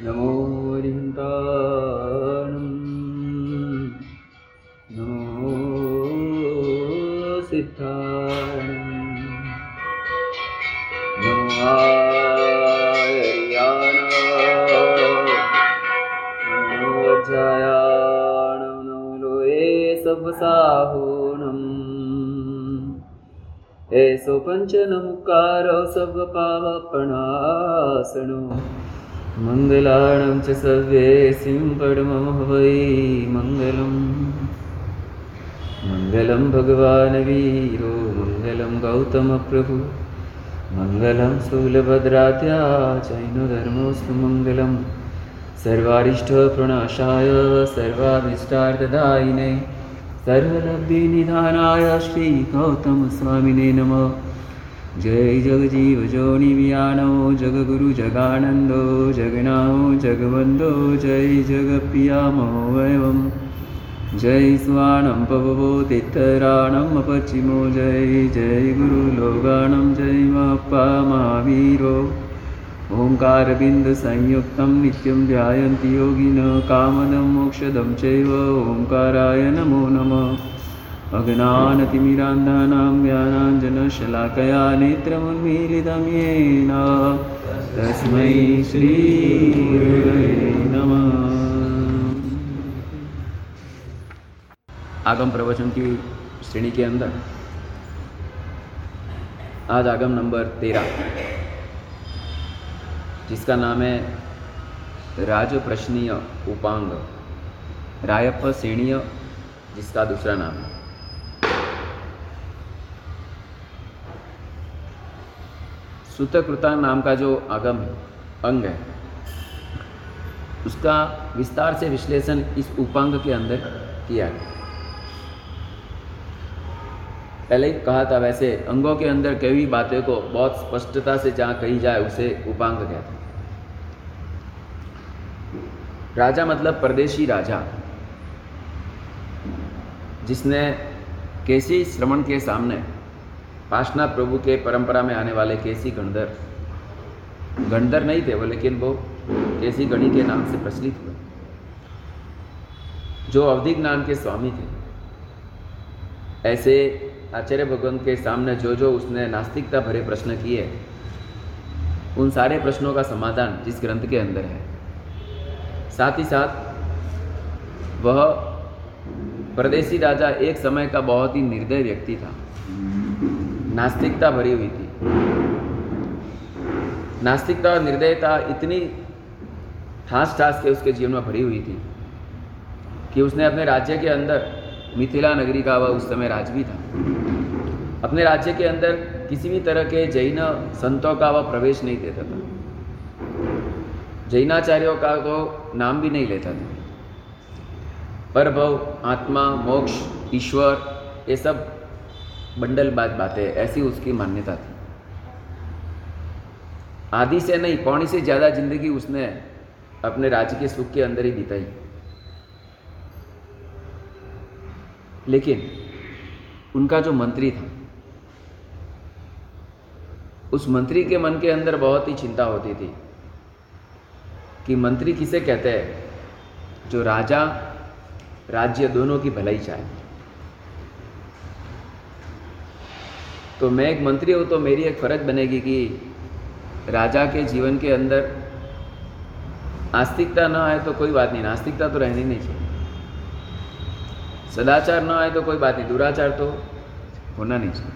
नमो नोसिद्धायणो नमो no ये स्वसाहूणम् एषो पञ्चनमुकारौ नमुकार मङ्गलाणं च सव्ये सिं परमं वै मङ्गलम् मङ्गलं भगवान् वीरो मङ्गलं गौतमप्रभु मङ्गलं स्थूलभद्रात्या चैनधर्मोऽस्तु मङ्गलं सर्वारिष्टप्रणाशाय सर्वाभीष्टार्थदायिने। सर्वलब्धिनिधानाय श्रीगौतमस्वामिने नमः जय जगजीव जोनिवियानो जगगुरु जगानन्दो जगनाओ जगवन्दो जय जगप्रियामो वयम्। जय स्वाणं पववो तित्तराणम् अपचिमो जय जय गुरुलोगाणं जय मप्पा महावीरो। ओङ्कारबिन्दुसंयुक्तं नित्यं ध्यायन्ति योगिनो कामदं मोक्षदं चैव ओङ्काराय नमो नमः अज्ञानतिमिरान्धानां ज्ञानाञ्जनशलाकया नेत्रमुन्मीलितं येन तस्मै श्रीगुरवे नमः। आगम प्रवचन की श्रेणी के अंदर। आज आगम नंबर तेरह, जिसका नाम है राज प्रश्नीय उपांग। रायप्प सेणीय जिसका दूसरा नाम है। सुतकृता नाम का जो आगम अंग है, उसका विस्तार से विश्लेषण इस उपांग के अंदर किया गया। पहले ही कहा था वैसे, अंगों के अंदर कई बातें को बहुत स्पष्टता से जहाँ कही जाए, उसे उपांग कहते हैं। राजा मतलब परदेशी राजा, जिसने केसी श्रवण के सामने पाशनाथ प्रभु के परंपरा में आने वाले केसी गणधर। गणधर नहीं थे वो, लेकिन वो केसी गणी के नाम से प्रचलित हुए। जो अवधि ज्ञान के स्वामी थे। ऐसे आचार्य भगवान के सामने जो जो उसने नास्तिकता भरे प्रश्न किए, उन सारे प्रश्नों का समाधान जिस ग्रंथ के अंदर है। साथ ही साथ, वह परदेसी राजा एक समय का बहुत ही निर्दय व्यक्ति था। नास्तिकता भरी हुई थी। नास्तिकता और निर्दयता इतनी ठास ठास के उसके जीवन में भरी हुई थी कि उसने अपने राज्य के अंदर मिथिला नगरी का वह उस समय राज भी था। अपने राज्य के अंदर किसी भी तरह के जैन संतों का वह प्रवेश नहीं देता था। जैनाचार्यों का तो नाम भी नहीं लेता था। पर भव आत्मा, मोक्ष, ईश्वर, ये सब बंडल बात बातें, ऐसी उसकी मान्यता थी। आदि से नहीं पौनी से ज़्यादा ज़िंदगी उसने अपने राज्य के सुख के अंदर ही बिताई। लेकिन उनका जो मंत्री था, उस मंत्री के मन के अंदर बहुत ही चिंता होती थी कि मंत्री किसे कहते हैं, जो राजा, राज्य दोनों की भलाई चाहे। तो मैं एक मंत्री हूँ तो मेरी एक फ़र्ज़ बनेगी कि राजा के जीवन के अंदर आस्तिकता ना आए तो कोई बात नहीं, नास्तिकता तो रहनी नहीं चाहिए। सदाचार ना आए तो कोई बात नहीं, दुराचार तो होना नहीं चाहिए।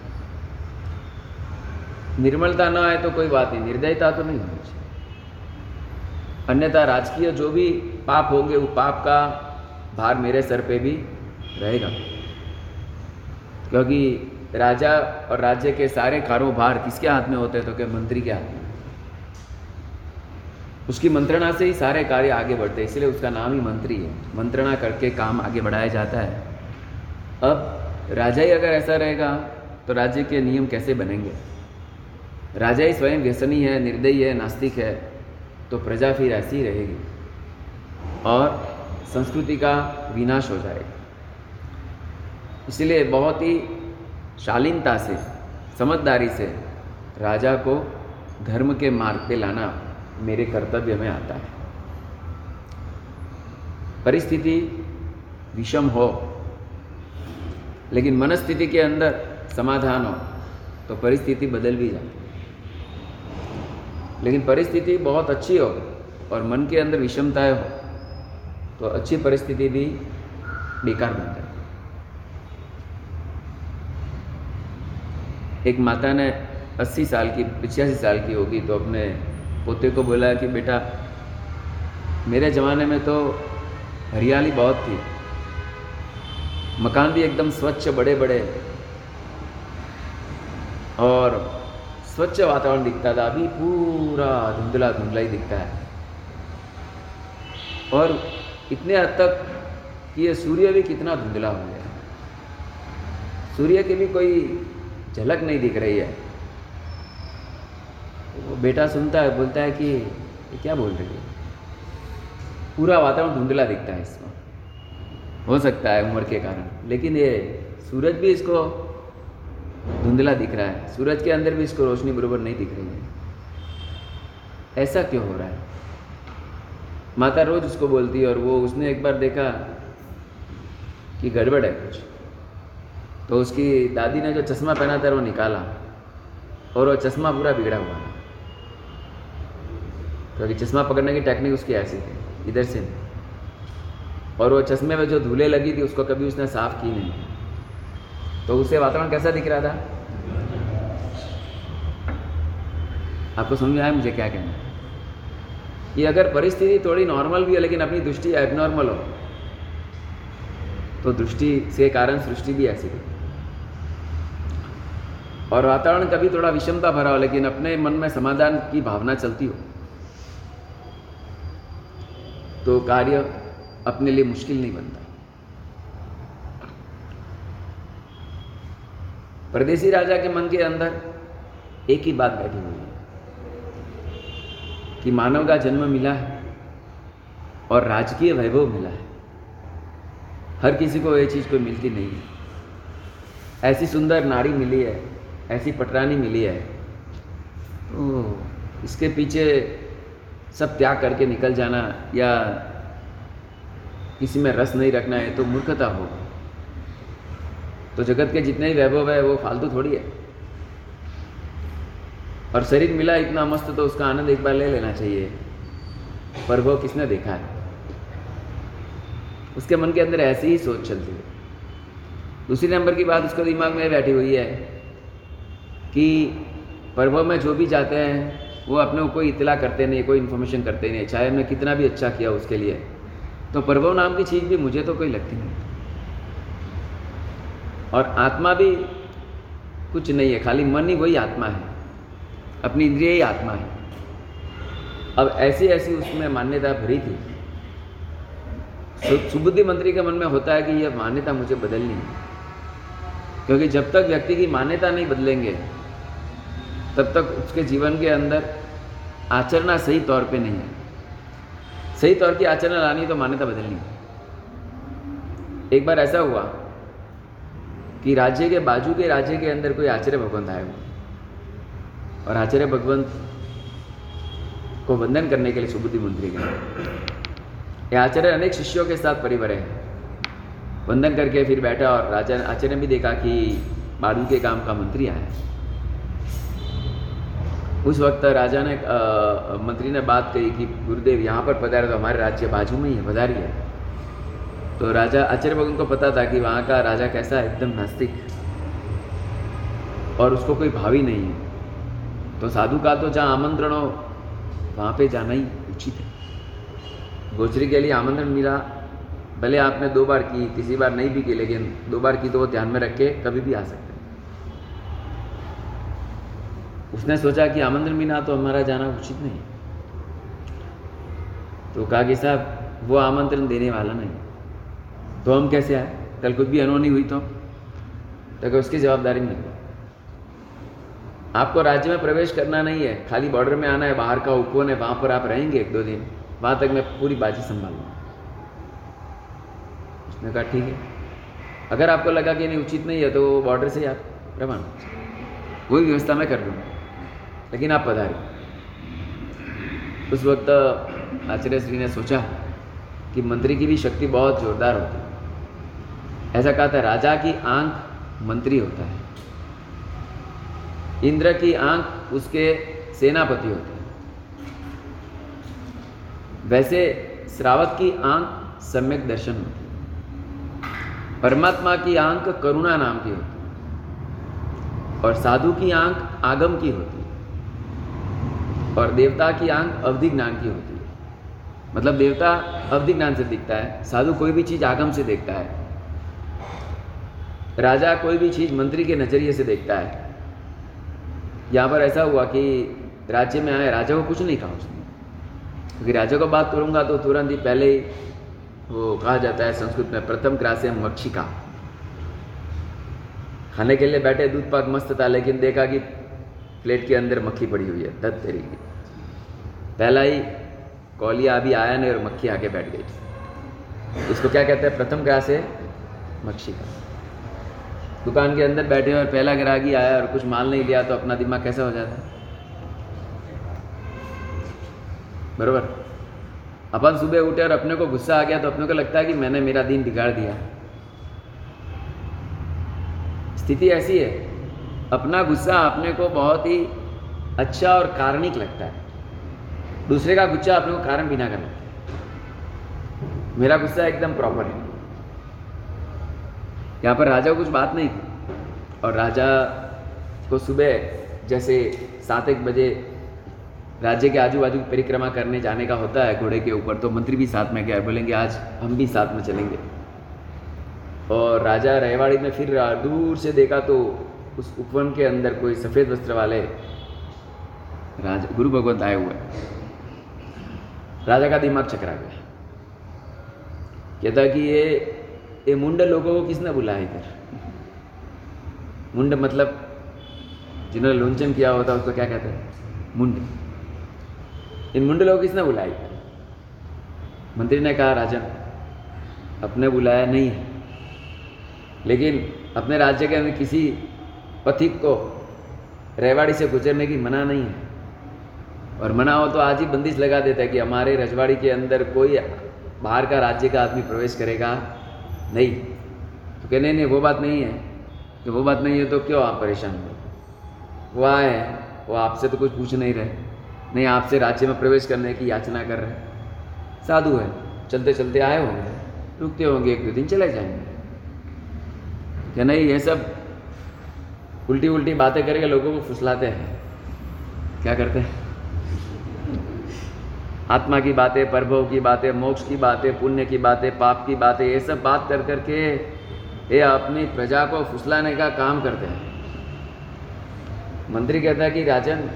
निर्मलता ना आए तो कोई बात नहीं, निर्दयता तो नहीं होनी चाहिए। अन्यथा राजकीय जो भी पाप होंगे, वो पाप का भार मेरे सर पे भी रहेगा। क्योंकि राजा और राज्य के सारे कारोबार किसके हाथ में होते तो क्या मंत्री के हाथ में? उसकी मंत्रणा से ही सारे कार्य आगे बढ़ते हैं, इसलिए उसका नाम ही मंत्री है। मंत्रणा करके काम आगे बढ़ाया जाता है। अब राजा ही अगर ऐसा रहेगा तो राज्य के नियम कैसे बनेंगे? राजा ही स्वयं व्यसनी है, निर्दयी है, नास्तिक है तो प्रजा फिर ऐसी ही रहेगी और संस्कृति का विनाश हो जाएगा। इसलिए बहुत ही शालीनता से, समझदारी से राजा को धर्म के मार्ग पे लाना मेरे कर्तव्य में आता है। परिस्थिति विषम हो, लेकिन मनस्थिति के अंदर समाधान हो तो परिस्थिति बदल भी जाए लेकिन परिस्थिति बहुत अच्छी हो और मन के अंदर विषमताएँ हो तो अच्छी परिस्थिति भी बेकार बन जाए एक माता ने 80 साल की पिचासी साल की होगी तो अपने पोते को बोला कि बेटा, मेरे ज़माने में तो हरियाली बहुत थी। मकान भी एकदम स्वच्छ बड़े बड़े और स्वच्छ वातावरण दिखता था। अभी पूरा धुंधला धुंधला ही दिखता है। और इतने हद तक कि ये सूर्य भी कितना धुंधला हो गया। सूर्य की भी कोई झलक नहीं दिख रही है। वो बेटा सुनता है, बोलता है कि, ये क्या बोल रही है? पूरा वातावरण धुंधला दिखता है इसमें। हो सकता है उम्र के कारण, लेकिन ये सूरज भी इसको धुंधला दिख रहा है। सूरज के अंदर भी इसको रोशनी बरोबर नहीं दिख रही है। ऐसा क्यों हो रहा है? माता रोज उसको बोलती है और वो उसने एक बार देखा कि गड़बड़ है कुछ। तो उसकी दादी ने जो चश्मा पहना था वो निकाला और वो चश्मा पूरा बिगड़ा हुआ था। क्योंकि तो चश्मा पकड़ने की टेक्निक उसकी ऐसी थी, इधर से और वो चश्मे में जो धूले लगी थी, उसको कभी उसने साफ़ की नहीं। तो उसे वातावरण कैसा दिख रहा था? आपको समझ आया मुझे क्या कहना कि अगर परिस्थिति थोड़ी नॉर्मल भी है, लेकिन अपनी दृष्टि एबनॉर्मल हो तो दृष्टि से कारण सृष्टि भी ऐसी थी। और वातावरण कभी थोड़ा विषमता भरा हो, लेकिन अपने मन में समाधान की भावना चलती हो तो कार्य अपने लिए मुश्किल नहीं बनता। परदेसी राजा के मन के अंदर एक ही बात बैठी हुई है कि मानव का जन्म मिला है और राजकीय वैभव मिला है। हर किसी को ये चीज़ कोई मिलती नहीं है। ऐसी सुंदर नारी मिली है, ऐसी पटरानी मिली है। तो इसके पीछे सब त्याग करके निकल जाना या किसी में रस नहीं रखना है तो मूर्खता हो। तो जगत के जितने ही वैभव है, वो फालतू थोड़ी है। और शरीर मिला इतना मस्त तो उसका आनंद एक बार ले लेना चाहिए। पर वो किसने देखा है? उसके मन के अंदर ऐसी ही सोच चलती है। दूसरी नंबर की बात उसके दिमाग में बैठी हुई है कि पर्वों में जो भी जाते हैं, वो अपने को कोई इतला करते नहीं, कोई इन्फॉर्मेशन करते नहीं, चाहे मैं कितना भी अच्छा किया उसके लिए। तो पर्वो नाम की चीज़ भी मुझे तो कोई लगती नहीं। और आत्मा भी कुछ नहीं है, खाली मन ही वही आत्मा है। अपनी इंद्रिय ही आत्मा है। अब ऐसी ऐसी उसमें मान्यता भरी थी सुबुद्धि मंत्री के मन में होता है कि यह मान्यता मुझे बदलनी है। क्योंकि जब तक व्यक्ति की मान्यता नहीं बदलेंगे, तब तक उसके जीवन के अंदर आचरणा सही तौर पे नहीं है। सही तौर की आचरण लानी तो मान्यता बदलनी है। एक बार ऐसा हुआ कि राज्य के बाजू के राज्य के अंदर कोई आचार्य भगवंत आए हुए। और आचार्य भगवंत को वंदन करने के लिए सुबुद्धि मंत्री गए। आचार्य अनेक शिष्यों के साथ परिवार वंदन करके फिर बैठा और राजा आचार्य भी देखा कि बाजू के काम का मंत्री आया। उस वक्त राजा ने आ, मंत्री ने बात कही कि गुरुदेव यहाँ पर पधारे तो हमारे राज्य बाजू में ही है पधारी है तो राजा आचार्य भगवान को पता था कि वहाँ का राजा कैसा है एकदम नास्तिक। और उसको कोई भावी नहीं है। तो साधु का तो जहाँ आमंत्रण हो वहाँ पे जाना ही उचित है। गोचरी के लिए आमंत्रण मिला। भले आपने दो बार की, तीसरी बार नहीं भी की, लेकिन दो बार की तो वो ध्यान में रख के कभी भी आ सकते उसने सोचा कि आमंत्रण मिला तो हमारा जाना उचित नहीं। तो कहा कि साहब, वो आमंत्रण देने वाला नहीं। तो हम कैसे आए? कल कुछ भी अनहोनी हुई तो? तो उसकी जवाबदारी नहीं। आपको राज्य में प्रवेश करना नहीं है। खाली बॉर्डर में आना है, बाहर का उपवन है, वहाँ पर आप रहेंगे एक दो दिन। वहाँ तक मैं पूरी बाजी संभालूँगा उसने कहा, ठीक है। अगर आपको लगा कि नहीं उचित नहीं है तो बॉर्डर से आप रवाना वही व्यवस्था मैं कर दूँगा लेकिन आप पधारे उस वक्त आचार्य श्री ने सोचा कि मंत्री की भी शक्ति बहुत जोरदार होती है। ऐसा कहा था, राजा की आँख मंत्री होता है। इंद्र की आँख उसके सेनापति होते वैसे श्रावक की आँख सम्यक दर्शन होती है। परमात्मा की आँख करुणा नाम की होती है और साधु की आँख आगम की होती है और देवता की आँख अवधि ज्ञान की होती है। मतलब देवता अवधि ज्ञान से दिखता है, साधु कोई भी चीज़ आगम से देखता है, राजा कोई भी चीज़ मंत्री के नज़रिए से देखता है। यहाँ पर ऐसा हुआ कि राज्य में आए, राजा को कुछ नहीं कहा उसने। क्योंकि राजा को बात करूँगा तो तुरंत ही पहले ही वो कहा जाता है संस्कृत में, प्रथम क्रास मक्षिका। खाने के लिए बैठे दूध पाक मस्त था, लेकिन देखा कि प्लेट के अंदर मक्खी पड़ी हुई है दत तरीके पहला ही कौलिया अभी आया नहीं और मक्खी आके बैठ गई इसको क्या कहते हैं? प्रथम ग्रास है मक्षिका। दुकान के अंदर बैठे और पहला ग्राहकी आया और कुछ माल नहीं लिया तो अपना दिमाग कैसा हो जाता? है बरोबर। अपन सुबह उठे और अपने को गुस्सा आ गया तो अपने को लगता है कि मैंने मेरा दिन बिगाड़ दिया। स्थिति ऐसी है, अपना गुस्सा अपने को बहुत ही अच्छा और कारणिक लगता है। दूसरे का गुस्सा अपने को कारण बिना कर लगता है मेरा गुस्सा एकदम प्रॉपर है। यहाँ पर राजा को कुछ बात नहीं थी और राजा को सुबह जैसे सात एक बजे राज्य के आजू बाजू परिक्रमा करने जाने का होता है, घोड़े के ऊपर। तो मंत्री भी साथ में गया बोलेंगे, आज हम भी साथ में चलेंगे। और राजा रेवाड़ी में फिर दूर से देखा तो उस उपवन के अंदर कोई सफ़ेद वस्त्र वाले राजा, गुरु भगवंत आए हुए राजा का दिमाग चकरा गया। कहता कि ये ये मुंड लोगों को किसने बुलाया इधर? मुंड मतलब जिन्होंने लुंचन किया होता उसको क्या कहते हैं? मुंड। इन मुंड लोगों किसने बुलाई मंत्री ने कहा, राजन अपने बुलाया नहीं है। लेकिन अपने राज्य के अंदर किसी पथिक को रेवाड़ी से गुजरने की मना नहीं है। और मना हो तो आज ही बंदिश लगा देता है कि हमारे रजवाड़ी के अंदर कोई बाहर का राज्य का आदमी प्रवेश करेगा। नहीं। तो कह नहीं, वो बात नहीं है। कि वो बात नहीं है तो क्यों आप परेशान हो? वो आए वो आपसे तो कुछ पूछ नहीं रहे। नहीं, आपसे राज्य में प्रवेश करने की याचना कर रहे हैं। साधु है, चलते चलते आए होंगे, रुकते होंगे एक दो दिन, चले जाएँगे। क्या नहीं ये सब उल्टी उल्टी बातें करके लोगों को फुसलाते हैं। क्या करते हैं? आत्मा की बातें, प्रभव की बातें, मोक्ष की बातें, पुण्य की बातें, पाप की बातें ये सब बात कर करके ये अपनी प्रजा को फुसलाने का काम करते हैं। मंत्री कहता है कि, राजन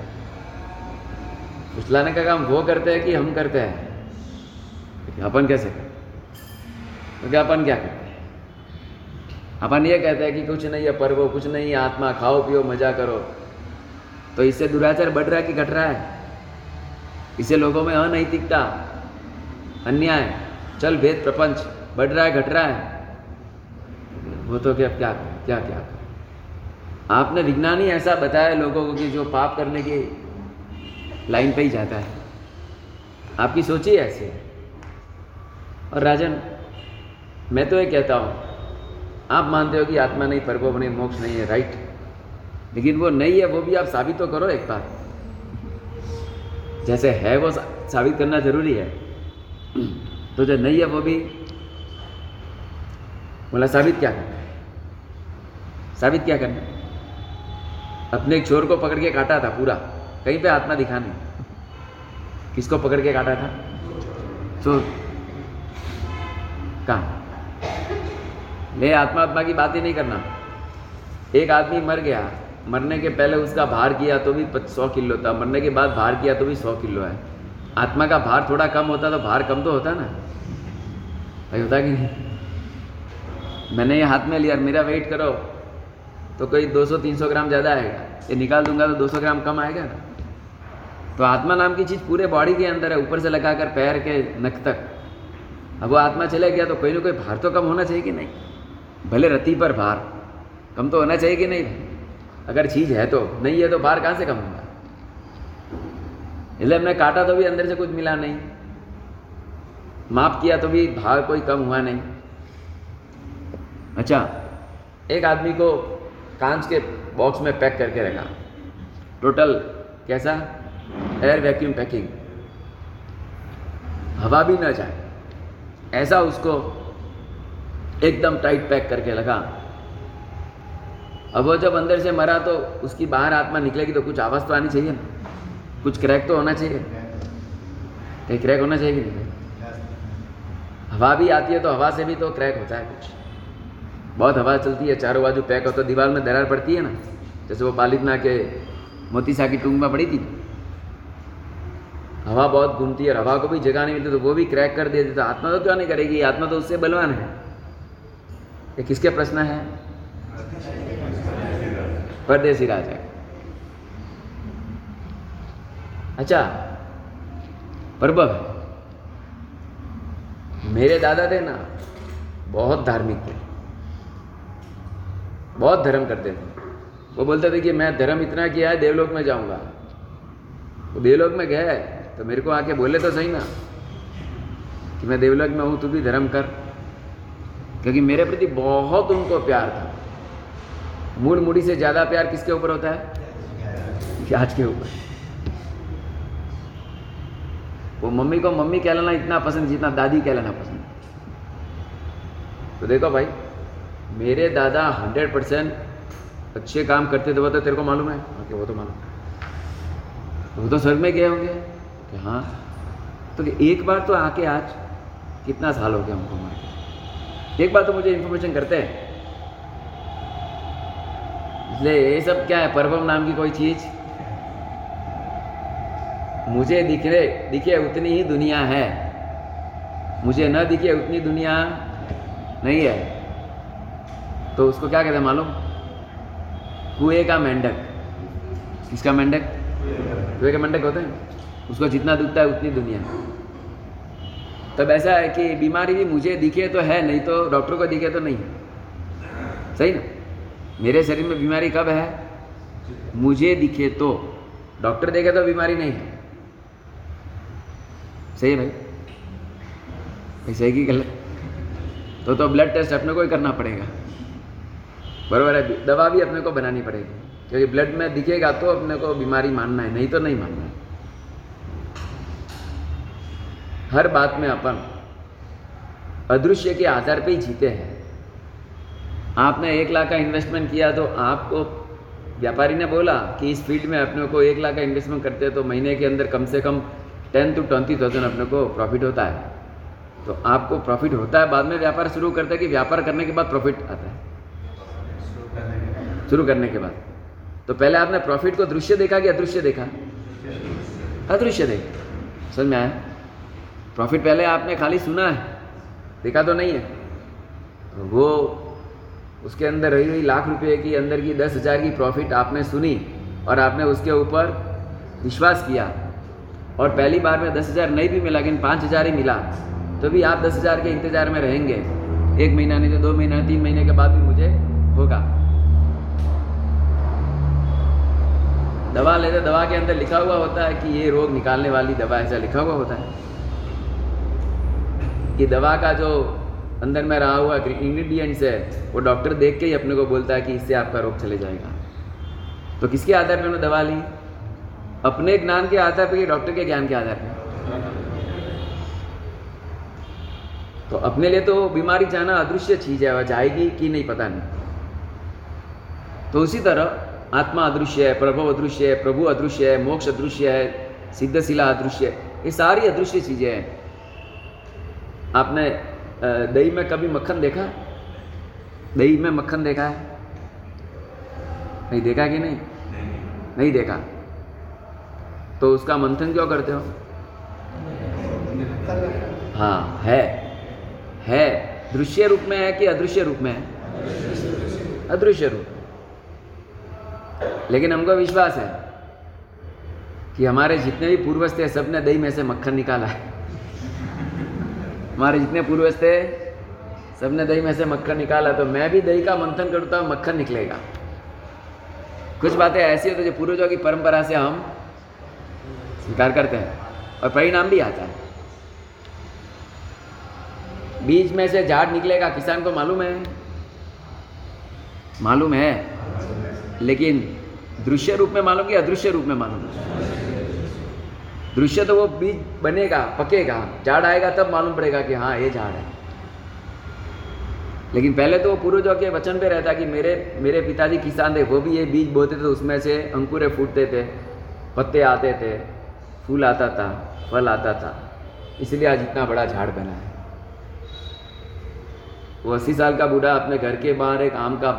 फुसलाने का काम वो करते हैं कि हम करते हैं। अपन कैसे करते अपन क्या करते हैं? अपन ये कहते हैं कि कुछ नहीं है, पर्व कुछ नहीं है, आत्मा खाओ, पियो, मज़ा करो। तो इससे दुराचार बढ़ रहा है कि घट रहा है? इसे लोगों में अनैतिकता, अन्याय, चल भेद प्रपंच बढ़ रहा है, घट रहा है? वो तो क्या क्या क्या क्या आपने विज्ञान ही ऐसा बताया लोगों को कि जो पाप करने की लाइन पे ही जाता है। आपकी सोच ही ऐसी है। और राजन, मैं तो ये कहता हूँ, आप मानते हो कि आत्मा नहीं परभव नहीं मोक्ष नहीं है राइट लेकिन वो नहीं है, वो भी आप साबित तो करो एक बार। जैसे है वो साबित करना ज़रूरी है। तो जो नहीं है वो भी, बोला, साबित क्या करना है? साबित क्या करना अपने एक चोर को पकड़ के काटा था पूरा। कहीं पे आत्मा दिखा नहीं। किसको पकड़ के काटा था? चोर कहा? ले, आत्मा आत्मा की बात ही नहीं करना। एक आदमी मर गया। मरने के पहले उसका भार किया तो भी सौ किलो था। मरने के बाद भार किया तो भी सौ किलो है। आत्मा का भार थोड़ा कम होता तो भार कम तो होता ना। भाई, होता कि नहीं? मैंने ये हाथ में लिया मेरा वेट करो तो कोई 200-300 ग्राम ज़्यादा आएगा। ये निकाल दूँगा तो 200 ग्राम कम आएगा ना। तो आत्मा नाम की चीज़ पूरे बॉडी के अंदर है, ऊपर से लगाकर पैर के नख तक। अब वो आत्मा चले गया तो कोई ना कोई भार तो कम होना चाहिए कि नहीं? भले रति पर भार, कम तो होना चाहिए कि नहीं? अगर चीज़ है तो नहीं है तो भार कहाँ से कमाऊँगा इसलिए हमने काटा तो भी अंदर से कुछ मिला नहीं। माप किया तो भी भार कोई कम हुआ नहीं। अच्छा एक आदमी को कांच के बॉक्स में पैक करके रखा। टोटल कैसा? एयर वैक्यूम पैकिंग हवा भी ना जाए। ऐसा उसको एकदम टाइट पैक करके लगा। अब वो जब अंदर से मरा तो उसकी बाहर आत्मा निकलेगी तो कुछ आवाज़ तो आनी चाहिए। ना कुछ क्रैक तो होना चाहिए। कहीं क्रैक होना चाहिए नहीं? हवा भी आती है तो हवा से भी तो क्रैक होता है कुछ। बहुत हवा चलती है, चारों बाजू पैक है दीवार में दरार पड़ती है ना? जैसे वो पालितना के मोतीसा की टूंग में पड़ी थी। हवा बहुत घूमती है और हवा को भी जगह नहीं मिलती तो वो भी क्रैक कर देती। तो आत्मा तो क्यों नहीं करेगी? आत्मा तो उससे बलवान है। ये किसके प्रश्न है? परदेसी राजा अच्छा प्रभव मेरे दादा थे ना बहुत धार्मिक थे। बहुत धर्म करते थे। वो बोलते थे कि मैं धर्म इतना किया है, देवलोक में जाऊँगा। वो देवलोक में गए। तो मेरे को आके बोले तो सही ना, कि मैं देवलोक में हूँ, तू भी धर्म कर। क्योंकि मेरे प्रति बहुत उनको प्यार था। मूड मुड़ी से ज़्यादा प्यार किसके ऊपर होता है? आज के ऊपर। वो मम्मी को मम्मी कहलाना इतना पसंद जितना दादी कहलाना पसंद। तो देखो भाई, मेरे दादा हंड्रेड परसेंट अच्छे काम करते थे, वो तो तेरे को मालूम है? ओके वो तो मालूम। वो तो स्वर्ग में गए होंगे। कि हाँ तो कि एक बार तो आके आज कितना साल हो गया हमको मार एक बार तो मुझे इन्फॉर्मेशन करते हैं। इसलिए ये सब क्या है परवम नाम की कोई चीज़? मुझे दिखे दिखे उतनी ही दुनिया है। मुझे न दिखे उतनी दुनिया नहीं है। तो उसको क्या कहते हैं मालूम? कुएँ का मेंढक। किसका मेंढक। कुएँ का मेंढक होते है? उसको जितना दुखता है उतनी दुनिया तब ऐसा है कि बीमारी भी मुझे दिखे तो है, नहीं तो डॉक्टर को दिखे तो नहीं सही ना? मेरे शरीर में बीमारी कब है? मुझे दिखे तो। डॉक्टर देखे तो बीमारी नहीं है। सही है भाई? सही की गलत। तो तो ब्लड टेस्ट अपने को ही करना पड़ेगा। बराबर है, दवा भी अपने को बनानी पड़ेगी। क्योंकि ब्लड में दिखेगा तो अपने को बीमारी मानना है, नहीं तो नहीं मानना है। हर बात में अपन अदृश्य के आधार पे ही जीते हैं। आपने एक लाख का इन्वेस्टमेंट किया तो आपको व्यापारी ने बोला कि इस फ़ील्ड में अपने को एक लाख का इन्वेस्टमेंट करते हैं तो महीने के अंदर कम से कम टेन टू ट्वेंटी थाउज़ेंड अपने को प्रॉफिट होता है। तो आपको प्रॉफिट होता है, बाद में व्यापार शुरू करते हैं कि व्यापार करने के बाद प्रॉफिट आता है। शुरू करने के बाद। तो पहले आपने प्रॉफिट को दृश्य देखा कि अदृश्य देखा? अदृश्य देखा। समझ में आया? प्रॉफिट पहले आपने खाली सुना है। देखा तो नहीं है। वो उसके अंदर रही हुई लाख रुपए की, अंदर की दस हज़ार की प्रॉफिट आपने सुनी और आपने उसके ऊपर विश्वास किया। और पहली बार में दस हज़ार नहीं भी मिला, लेकिन पाँच हज़ार ही मिला तो भी आप दस हज़ार के इंतज़ार में रहेंगे। एक महीना नहीं तो दो महीना, तीन महीने के बाद भी मुझे होगा। दवा लेते, दवा के अंदर लिखा हुआ होता है कि ये रोग निकालने वाली दवा ऐसा लिखा हुआ होता है। कि दवा का जो अंदर में रहा हुआ इंग्रेडिएंट्स है, वो डॉक्टर देख के ही अपने को बोलता है कि इससे आपका रोग चले जाएगा। तो किसके आधार पर उन्होंने दवा ली? अपने ज्ञान के आधार पर डॉक्टर के ज्ञान के आधार पर तो अपने लिए तो बीमारी जाना अदृश्य चीज़ है जाएगी कि नहीं पता नहीं। तो उसी तरह आत्मा अदृश्य है प्रभु अदृश्य है, प्रभु अदृश्य है, मोक्ष अदृश्य है, सिद्धशिला अदृश्य है, ये सारी अदृश्य चीज़ें हैं। आपने दही में कभी मक्खन देखा? दही में मक्खन देखा है? नहीं देखा कि नहीं? नहीं देखा। तो उसका मंथन क्यों करते हो? हाँ है। है। दृश्य रूप में है कि अदृश्य रूप में है? अदृश्य रूप। लेकिन हमको विश्वास है कि हमारे जितने भी पूर्वज थे, सबने दही में से मक्खन निकाला है। हमारे जितने पूर्वज थे, सबने दही में से मक्खन निकाला तो मैं भी दही का मंथन करता हूँ मक्खन निकलेगा। कुछ बातें ऐसी होती है जो पूर्वजों की परंपरा से हम स्वीकार करते हैं और परिणाम भी आता है। बीज में से झाड़ निकलेगा, किसान को मालूम है? मालूम है। लेकिन दृश्य रूप में मालूम कि अदृश्य रूप में मालूम? दृश्य तो वो बीज बनेगा, पकेगा, झाड़ आएगा, तब मालूम पड़ेगा कि हाँ ये झाड़ है। लेकिन पहले तो वो पूर्वजों के वचन पे रहता कि मेरे मेरे पिताजी किसान थे, वो भी ये बीज बोते थे उसमें से अंकुरे फूटते थे, पत्ते आते थे, फूल आता था, फल आता था। इसलिए आज इतना बड़ा झाड़ बना है। वो अस्सी साल का बूढ़ा अपने घर के बाहर एक आम का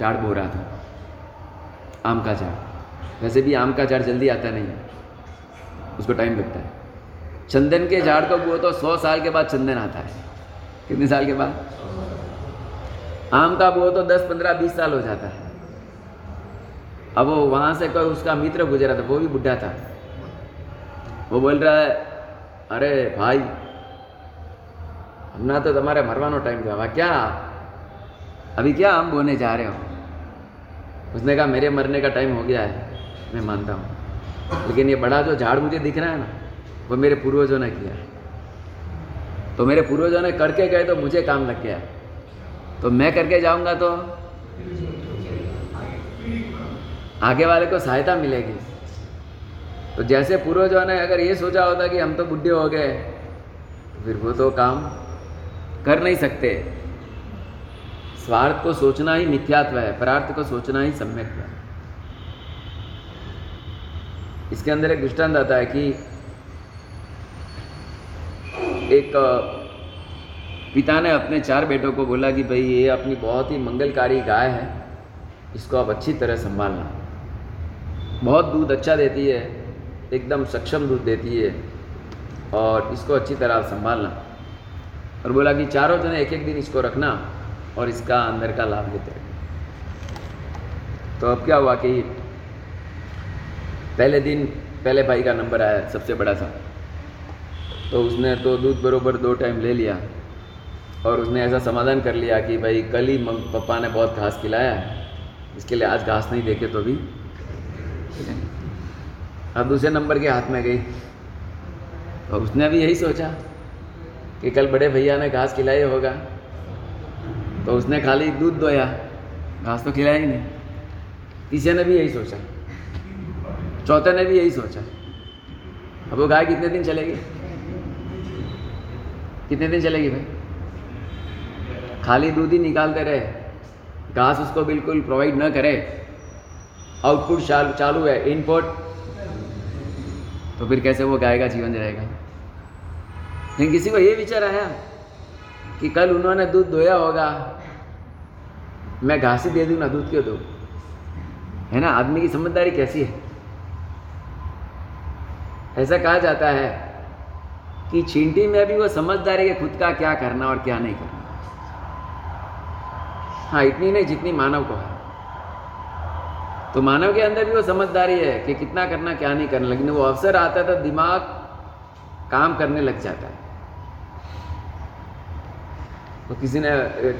झाड़ बो रहा था। आम का झाड़। वैसे भी आम का झाड़ जल्दी आता नहीं। उसको टाइम लगता है। चंदन के झाड़ को वो तो सौ साल के बाद चंदन आता है। कितने साल के बाद? आम का वो तो दस, पंद्रह, बीस साल हो जाता है। अब वो वहाँ से कोई उसका मित्र गुजरा था, वो भी बुढ़ा था। वो बोल रहा है, अरे भाई, हमने तो तुम्हारे मरवानो टाइम था क्या अभी क्या हम बोने जा रहे हो? उसने कहा, मेरे मरने का टाइम हो गया है, मैं मानता हूँ। लेकिन ये बड़ा जो झाड़ मुझे दिख रहा है ना, वो मेरे पूर्वजों ने किया तो मेरे पूर्वजों ने करके गए तो मुझे काम लग गया तो मैं करके जाऊँगा तो आगे वाले को सहायता मिलेगी। तो जैसे पूर्वजों ने अगर ये सोचा होता कि हम तो बुढ़े हो गए, फिर वो तो काम कर नहीं सकते। स्वार्थ को सोचना ही मिथ्यात्व है, परार्थ को सोचना ही सम्यक है। इसके अंदर एक दृष्टांत आता है कि एक पिता ने अपने चार बेटों को बोला कि भाई, ये अपनी बहुत ही मंगलकारी गाय है, इसको आप अच्छी तरह संभालना। बहुत दूध अच्छा देती है, एकदम सक्षम दूध देती है, और इसको अच्छी तरह आप संभालना। और बोला कि चारों जने एक एक दिन इसको रखना और इसका अंदर का लाभ लेते तो अब क्या हुआ कि पहले दिन, पहले भाई का नंबर आया, सबसे बड़ा था। तो उसने तो दूध बरोबर दो टाइम ले लिया और उसने ऐसा समाधान कर लिया कि भाई, कल ही पप्पा ने बहुत घास खिलाया इसके लिए आज घास नहीं देखे तो भी। अब दूसरे नंबर के हाथ में गई। तो उसने भी यही सोचा कि कल बड़े भैया ने घास खिलाई होगा। तो उसने खाली दूध दोया, घास तो खिलाया ही नहीं। तीसरे ने भी यही सोचा। चौथे ने भी यही सोचा। अब वो गाय कितने दिन चलेगी? कितने दिन चलेगी भाई? खाली दूध ही निकालते रहे। घास उसको बिल्कुल प्रोवाइड न करे। आउटपुट चालू है इनपुट तो फिर कैसे वो गाय का जीवन रहेगा? लेकिन किसी को ये विचार आया कि कल उन्होंने दूध धोया होगा। मैं घास ही दे दूँ ना, दूध क्यों दो है ना? आदमी की समझदारी कैसी है? ऐसा कहा जाता है कि चींटी में भी वो समझदारी है कि खुद का क्या करना और क्या नहीं करना। हाँ इतनी नहीं जितनी मानव को है। तो मानव के अंदर भी वो समझदारी है कि कितना करना, क्या नहीं करना। लेकिन वो अवसर आता है तो दिमाग काम करने लग जाता है। तो किसी ने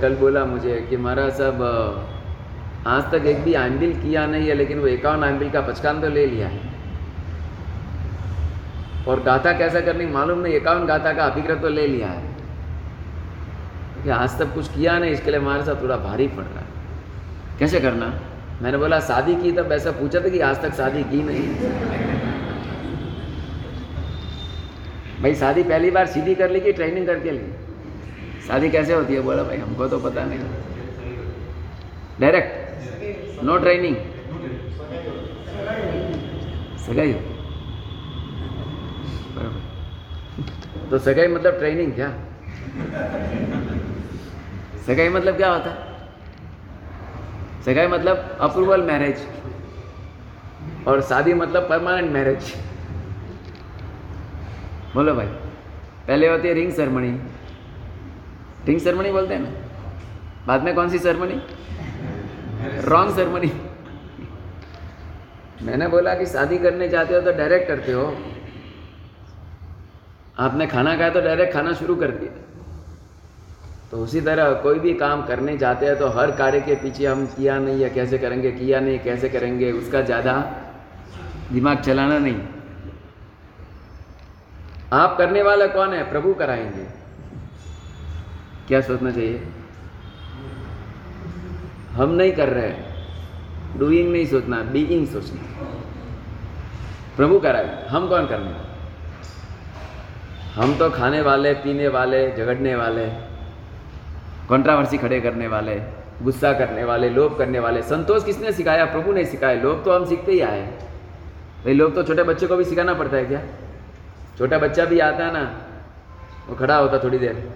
कल बोला मुझे कि महाराज सब आज तक एक भी आम्बिल किया नहीं है, लेकिन वो एकावन आम्बिल का पचकान तो ले लिया है। और गाथा कैसा करनी मालूम नहीं एकावन गाथा का अभिग्रह तो ले लिया है। कि आज तक कुछ किया नहीं, इसके लिए हमारे साथ थोड़ा भारी पड़ रहा है। कैसे करना? मैंने बोला, शादी की तब ऐसा पूछा था कि आज तक शादी की नहीं। भाई, शादी पहली बार सीधी कर ली कि ट्रेनिंग करके ली? शादी कैसे होती है? बोला, भाई, हमको तो पता नहीं। डायरेक्ट नो ट्रेनिंग सगाई तो सगाई मतलब ट्रेनिंग क्या? सगाई मतलब क्या होता? सगाई मतलब अप्रूवल मैरिज और शादी मतलब परमानेंट मैरिज बोलो भाई, पहले होती है रिंग सेरेमनी रिंग सेरेमनी बोलते हैं ना? बाद में कौन सी सेरेमनी रॉन्ग सेरेमनी मैंने बोला कि शादी करने जाते हो तो डायरेक्ट करते हो। आपने खाना खाया तो डायरेक्ट खाना शुरू कर दिया। तो उसी तरह कोई भी काम करने जाते हैं तो हर कार्य के पीछे हम किया नहीं है कैसे करेंगे, किया नहीं, कैसे करेंगे, उसका ज़्यादा दिमाग चलाना नहीं। आप करने वाला कौन है? प्रभु कराएँगे। क्या सोचना चाहिए? हम नहीं कर रहे हैं। डूइंग नहीं सोचना बीइंग सोचना। प्रभु कर रहा है हम कौन करने वाले? हम तो खाने वाले, पीने वाले, झगड़ने वाले कंट्रावर्सी खड़े करने वाले, गुस्सा करने वाले, लोभ करने वाले। संतोष किसने सिखाया? प्रभु ने सिखाया। लोभ तो हम सीखते ही आए भाई लोग तो छोटे बच्चे को भी सिखाना पड़ता है क्या? छोटा बच्चा भी आता है ना, वो खड़ा होता थोड़ी देर।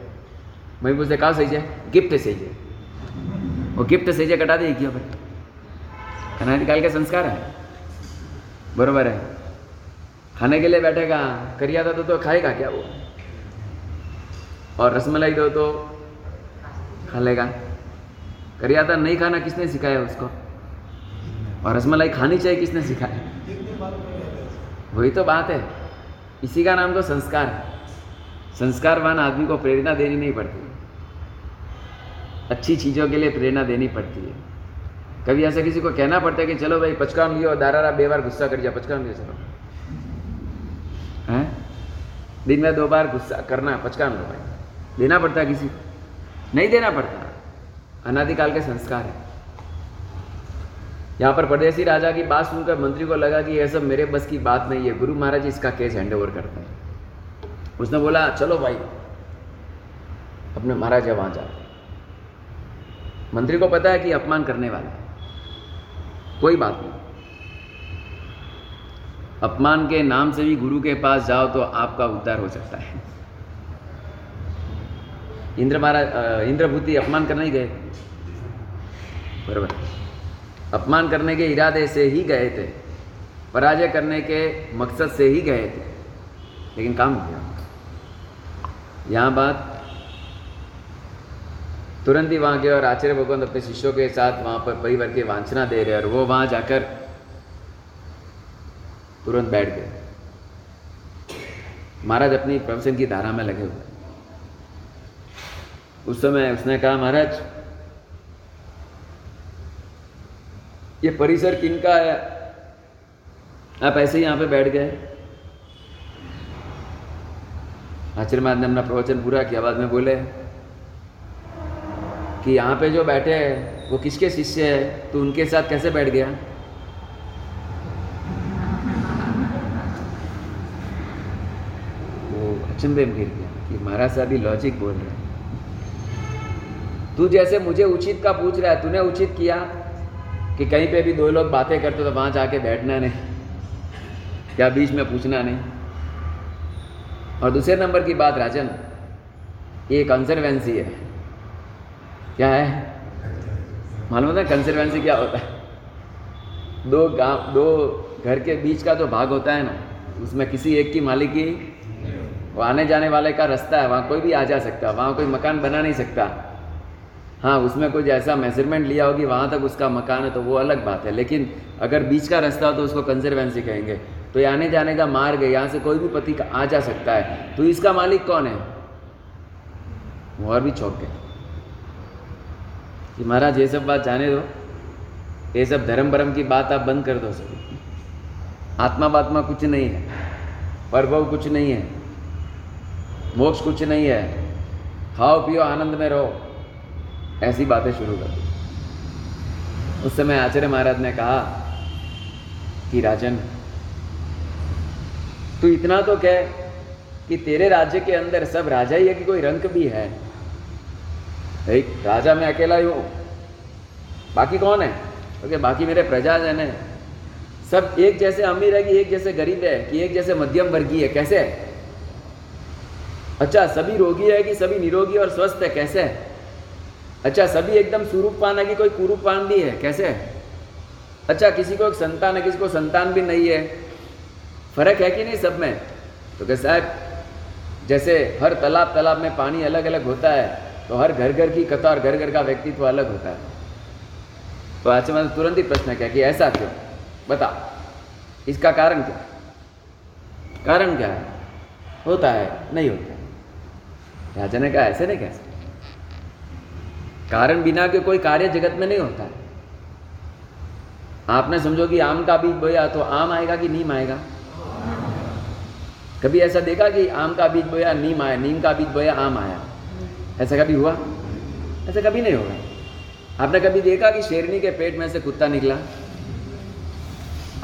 मैं पूछते, कहा सही है? गिफ्ट सही है। वो गिफ्ट सही है, कटा दे क्यों भाई? अनादिकाल के संस्कार है। बरोबर है। खाने के लिए बैठेगा करिया था तो, खाएगा क्या वो? और रसमलाई दो तो खा लेगा। करिया था नहीं खाना किसने सिखाया उसको? और रसमलाई खानी चाहिए किसने सिखाया? वही तो बात है। इसी का नाम तो संस्कार है। संस्कारवान आदमी को प्रेरणा देनी नहीं पड़ती। अच्छी चीज़ों के लिए प्रेरणा देनी पड़ती है। कभी ऐसा किसी को कहना पड़ता है कि चलो भाई पचकाम लियो दारा बे बार गुस्सा कर जा पचकाम लियो चलो। हैं? दिन में दो बार गुस्सा करना पचकाम लो भाई। देना पड़ता है किसी को? नहीं देना पड़ता। अनादिकाल के संस्कार है। यहाँ पर परदेसी राजा की बात सुनकर मंत्री को लगा कि यह सब मेरे बस की बात नहीं है गुरु महाराज इसका केस हैंड ओवर करते हैं। उसने बोला, चलो भाई, अपने महाराज वहाँ जाते मंत्री को पता है कि अपमान करने वाला है। कोई बात नहीं। अपमान के नाम से भी गुरु के पास जाओ तो आपका उद्धार हो सकता है। इंद्र महाराज इंद्रभूति अपमान करने ही गए। बराबर। अपमान करने के इरादे से ही गए थे। पराजय करने के मकसद से ही गए थे। लेकिन काम हो गया। यहाँ बात, तुरंत ही वहाँ गए और आचार्य भगवंत अपने शिष्यों के साथ वहाँ पर परिवार की वांछना दे रहे और वो वहाँ जाकर तुरंत बैठ गए। महाराज अपनी प्रवचन की धारा में लगे हुए। उस समय उसने कहा, महाराज, ये परिसर किनका है? आप ऐसे ही यहाँ पे बैठ गए? आचार्य महाराज ने अपना प्रवचन पूरा किया। बाद में बोले, कि यहाँ पे जो बैठे हैं, वो किसके शिष्य है? तो उनके साथ कैसे बैठ गया वो अचंभे गिर गया कि महाराज साहब भी लॉजिक बोल रहे तू जैसे मुझे उचित का पूछ रहा है, तूने उचित किया कि कहीं पे भी दो लोग बातें करते तो वहाँ जाके बैठना नहीं, क्या बीच में पूछना नहीं। और दूसरे नंबर की बात राजन, ये कंजर्वेंसी है। क्या है? मालूम होता है कंजर्वेंसी क्या होता है? दो गाँव, दो घर के बीच का जो भाग होता है ना, उसमें किसी एक की मालिकी वो आने जाने वाले का रास्ता है, वहाँ कोई भी आ जा सकता है वहाँ कोई मकान बना नहीं सकता। हाँ उसमें कोई जैसा मेज़रमेंट लिया होगी, वहाँ तक उसका मकान है तो वो अलग बात है। लेकिन अगर बीच का रास्ता हो तो उसको कंजर्वेंसी कहेंगे। तो आने जाने का मार्ग है, यहाँ से कोई भी पति आ जा सकता है। तो इसका मालिक कौन है? वो और भी चौक गए। कि महाराज, ये सब बात जाने दो। ये सब धर्म भरम की बात आप बंद कर दो। सब आत्मा बात्मा कुछ नहीं है परभव कुछ नहीं है। मोक्ष कुछ नहीं है। खाओ, पियो, आनंद में रहो। ऐसी बातें शुरू कर दी। उस समय आचार्य महाराज ने कहा कि, राजन, तू इतना तो कह कि तेरे राज्य के अंदर सब राजा ही है कि कोई रंक भी है। एक राजा मैं अकेला ही हूँ। बाकी कौन है? क्योंकि बाकी मेरे प्रजाजन है। सब एक जैसे अमीर है कि एक जैसे गरीब है, कि एक जैसे मध्यम वर्गीय है। कैसे? है अच्छा सभी रोगी है कि सभी निरोगी और स्वस्थ है? कैसे? है अच्छा सभी एकदम सुरूपान है कि कोई कुरूपान भी है? कैसे? है अच्छा किसी को एक संतान है, किसी को संतान भी नहीं है। फ़र्क है कि नहीं सब में? तो क्या साहब, जैसे हर तालाब तालाब में पानी अलग अलग होता है तो हर घर घर की कथा और घर घर का व्यक्तित्व अलग होता है। तो आज मैंने तुरंत ही प्रश्न किया कि ऐसा क्यों? बता। इसका कारण क्या? कारण क्या है? होता है, नहीं होता राजा ने कहा, ऐसे नहीं कैसे कारण बिना के कोई कार्य जगत में नहीं होता है। आपने समझो कि आम का बीज बोया तो आम आएगा कि नीम आएगा? कभी ऐसा देखा कि आम का बीज बोया, नीम आया, नीम का बीज बोया, आम आया? ऐसा कभी हुआ? ऐसा कभी नहीं होगा। आपने कभी देखा कि शेरनी के पेट में से कुत्ता निकला?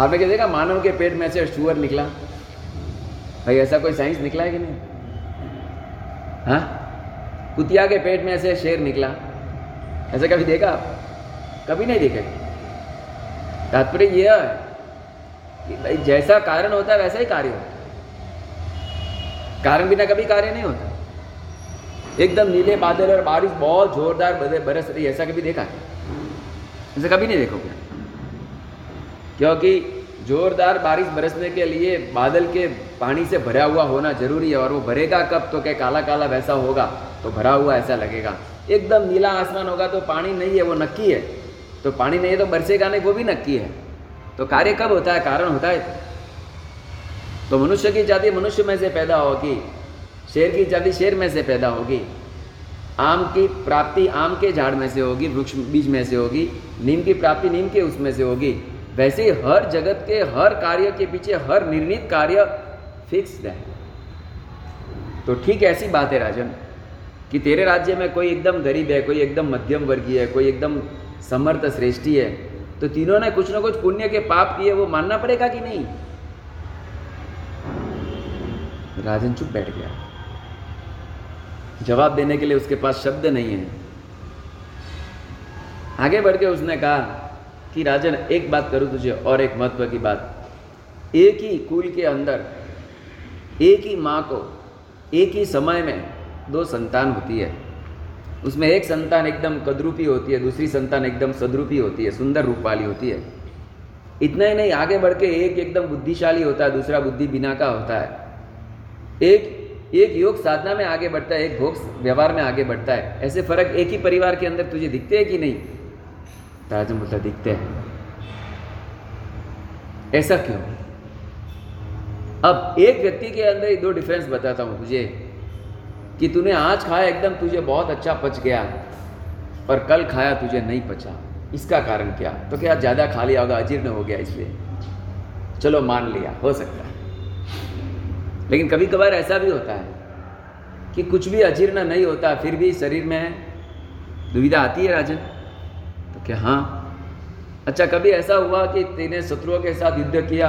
आपने क्या देखा मानव के पेट में से शुअर निकला? भाई, ऐसा कोई साइंस निकला है कि नहीं? हाँ? कुतिया के पेट में ऐसे शेर निकला। ऐसा कभी देखा आप? कभी नहीं देखे। तात्पर्य यह है कि भाई जैसा कारण होता है, वैसा ही कार्य होता है। कारण बिना कभी कार्य नहीं होता। एकदम नीले बादल और बारिश बहुत जोरदार बरस रही ऐसा कभी देखा ऐसा कभी नहीं देखोगे? क्योंकि जोरदार बारिश बरसने के लिए बादल के पानी से भरा हुआ होना ज़रूरी है, और वो भरेगा कब? तो क्या काला काला वैसा होगा? तो भरा हुआ ऐसा लगेगा। एकदम नीला आसमान होगा तो पानी नहीं है, वो नक्की है। तो पानी नहीं है तो बरसेगा नहीं, वो भी नक्की है। तो कार्य कब होता है? कारण होता है। तो मनुष्य की जाति मनुष्य में से पैदा होगी, शेर की जाति शेर में से पैदा होगी। आम की प्राप्ति आम के झाड़ में से होगी, वृक्ष बीज में से होगी, नीम की प्राप्ति नीम के उसमें से होगी। वैसे हर जगत के हर कार्य के पीछे हर निर्णित कार्य फिक्स्ड है। तो ठीक ऐसी बात है राजन, कि तेरे राज्य में कोई एकदम गरीब है, कोई एकदम मध्यम वर्गीय है, कोई एकदम समर्थ श्रेष्ठी है तो तीनों ने कुछ ना कुछ पुण्य के पाप किए, वो मानना पड़ेगा कि नहीं? राजन चुप बैठ गया। जवाब देने के लिए उसके पास शब्द नहीं है। आगे बढ़ के उसने कहा कि राजन, एक बात करूँ तुझे और एक महत्व की बात। एक ही कुल के अंदर, एक ही माँ को, एक ही समय में दो संतान होती है। उसमें एक संतान एकदम कदरूपी होती है, दूसरी संतान एकदम सदरूपी होती है, सुंदर रूप वाली होती है। इतना ही नहीं, आगे बढ़ के एक एकदम बुद्धिशाली होता है, दूसरा बुद्धि बिना का होता है। एक एक योग साधना में आगे बढ़ता है, एक भोग व्यवहार में आगे बढ़ता है। ऐसे फ़र्क एक ही परिवार के अंदर तुझे दिखते हैं कि नहीं? ताजम बोलता, दिखते हैं। ऐसा क्यों? अब एक व्यक्ति के अंदर ही दो डिफरेंस बताता हूँ तुझे, कि तूने आज खाया एकदम तुझे बहुत अच्छा पच गया और कल खाया तुझे नहीं पचा। इसका कारण क्या? तो क्या ज़्यादा खा लिया होगा, अजीर्ण हो गया इसलिए? चलो मान लिया, हो सकता है। लेकिन कभी कभार ऐसा भी होता है कि कुछ भी अजीर्ण नहीं होता, फिर भी शरीर में दुविधा आती है राजन। क्या हाँ अच्छा कभी ऐसा हुआ कि तेने शत्रुओं के साथ युद्ध किया,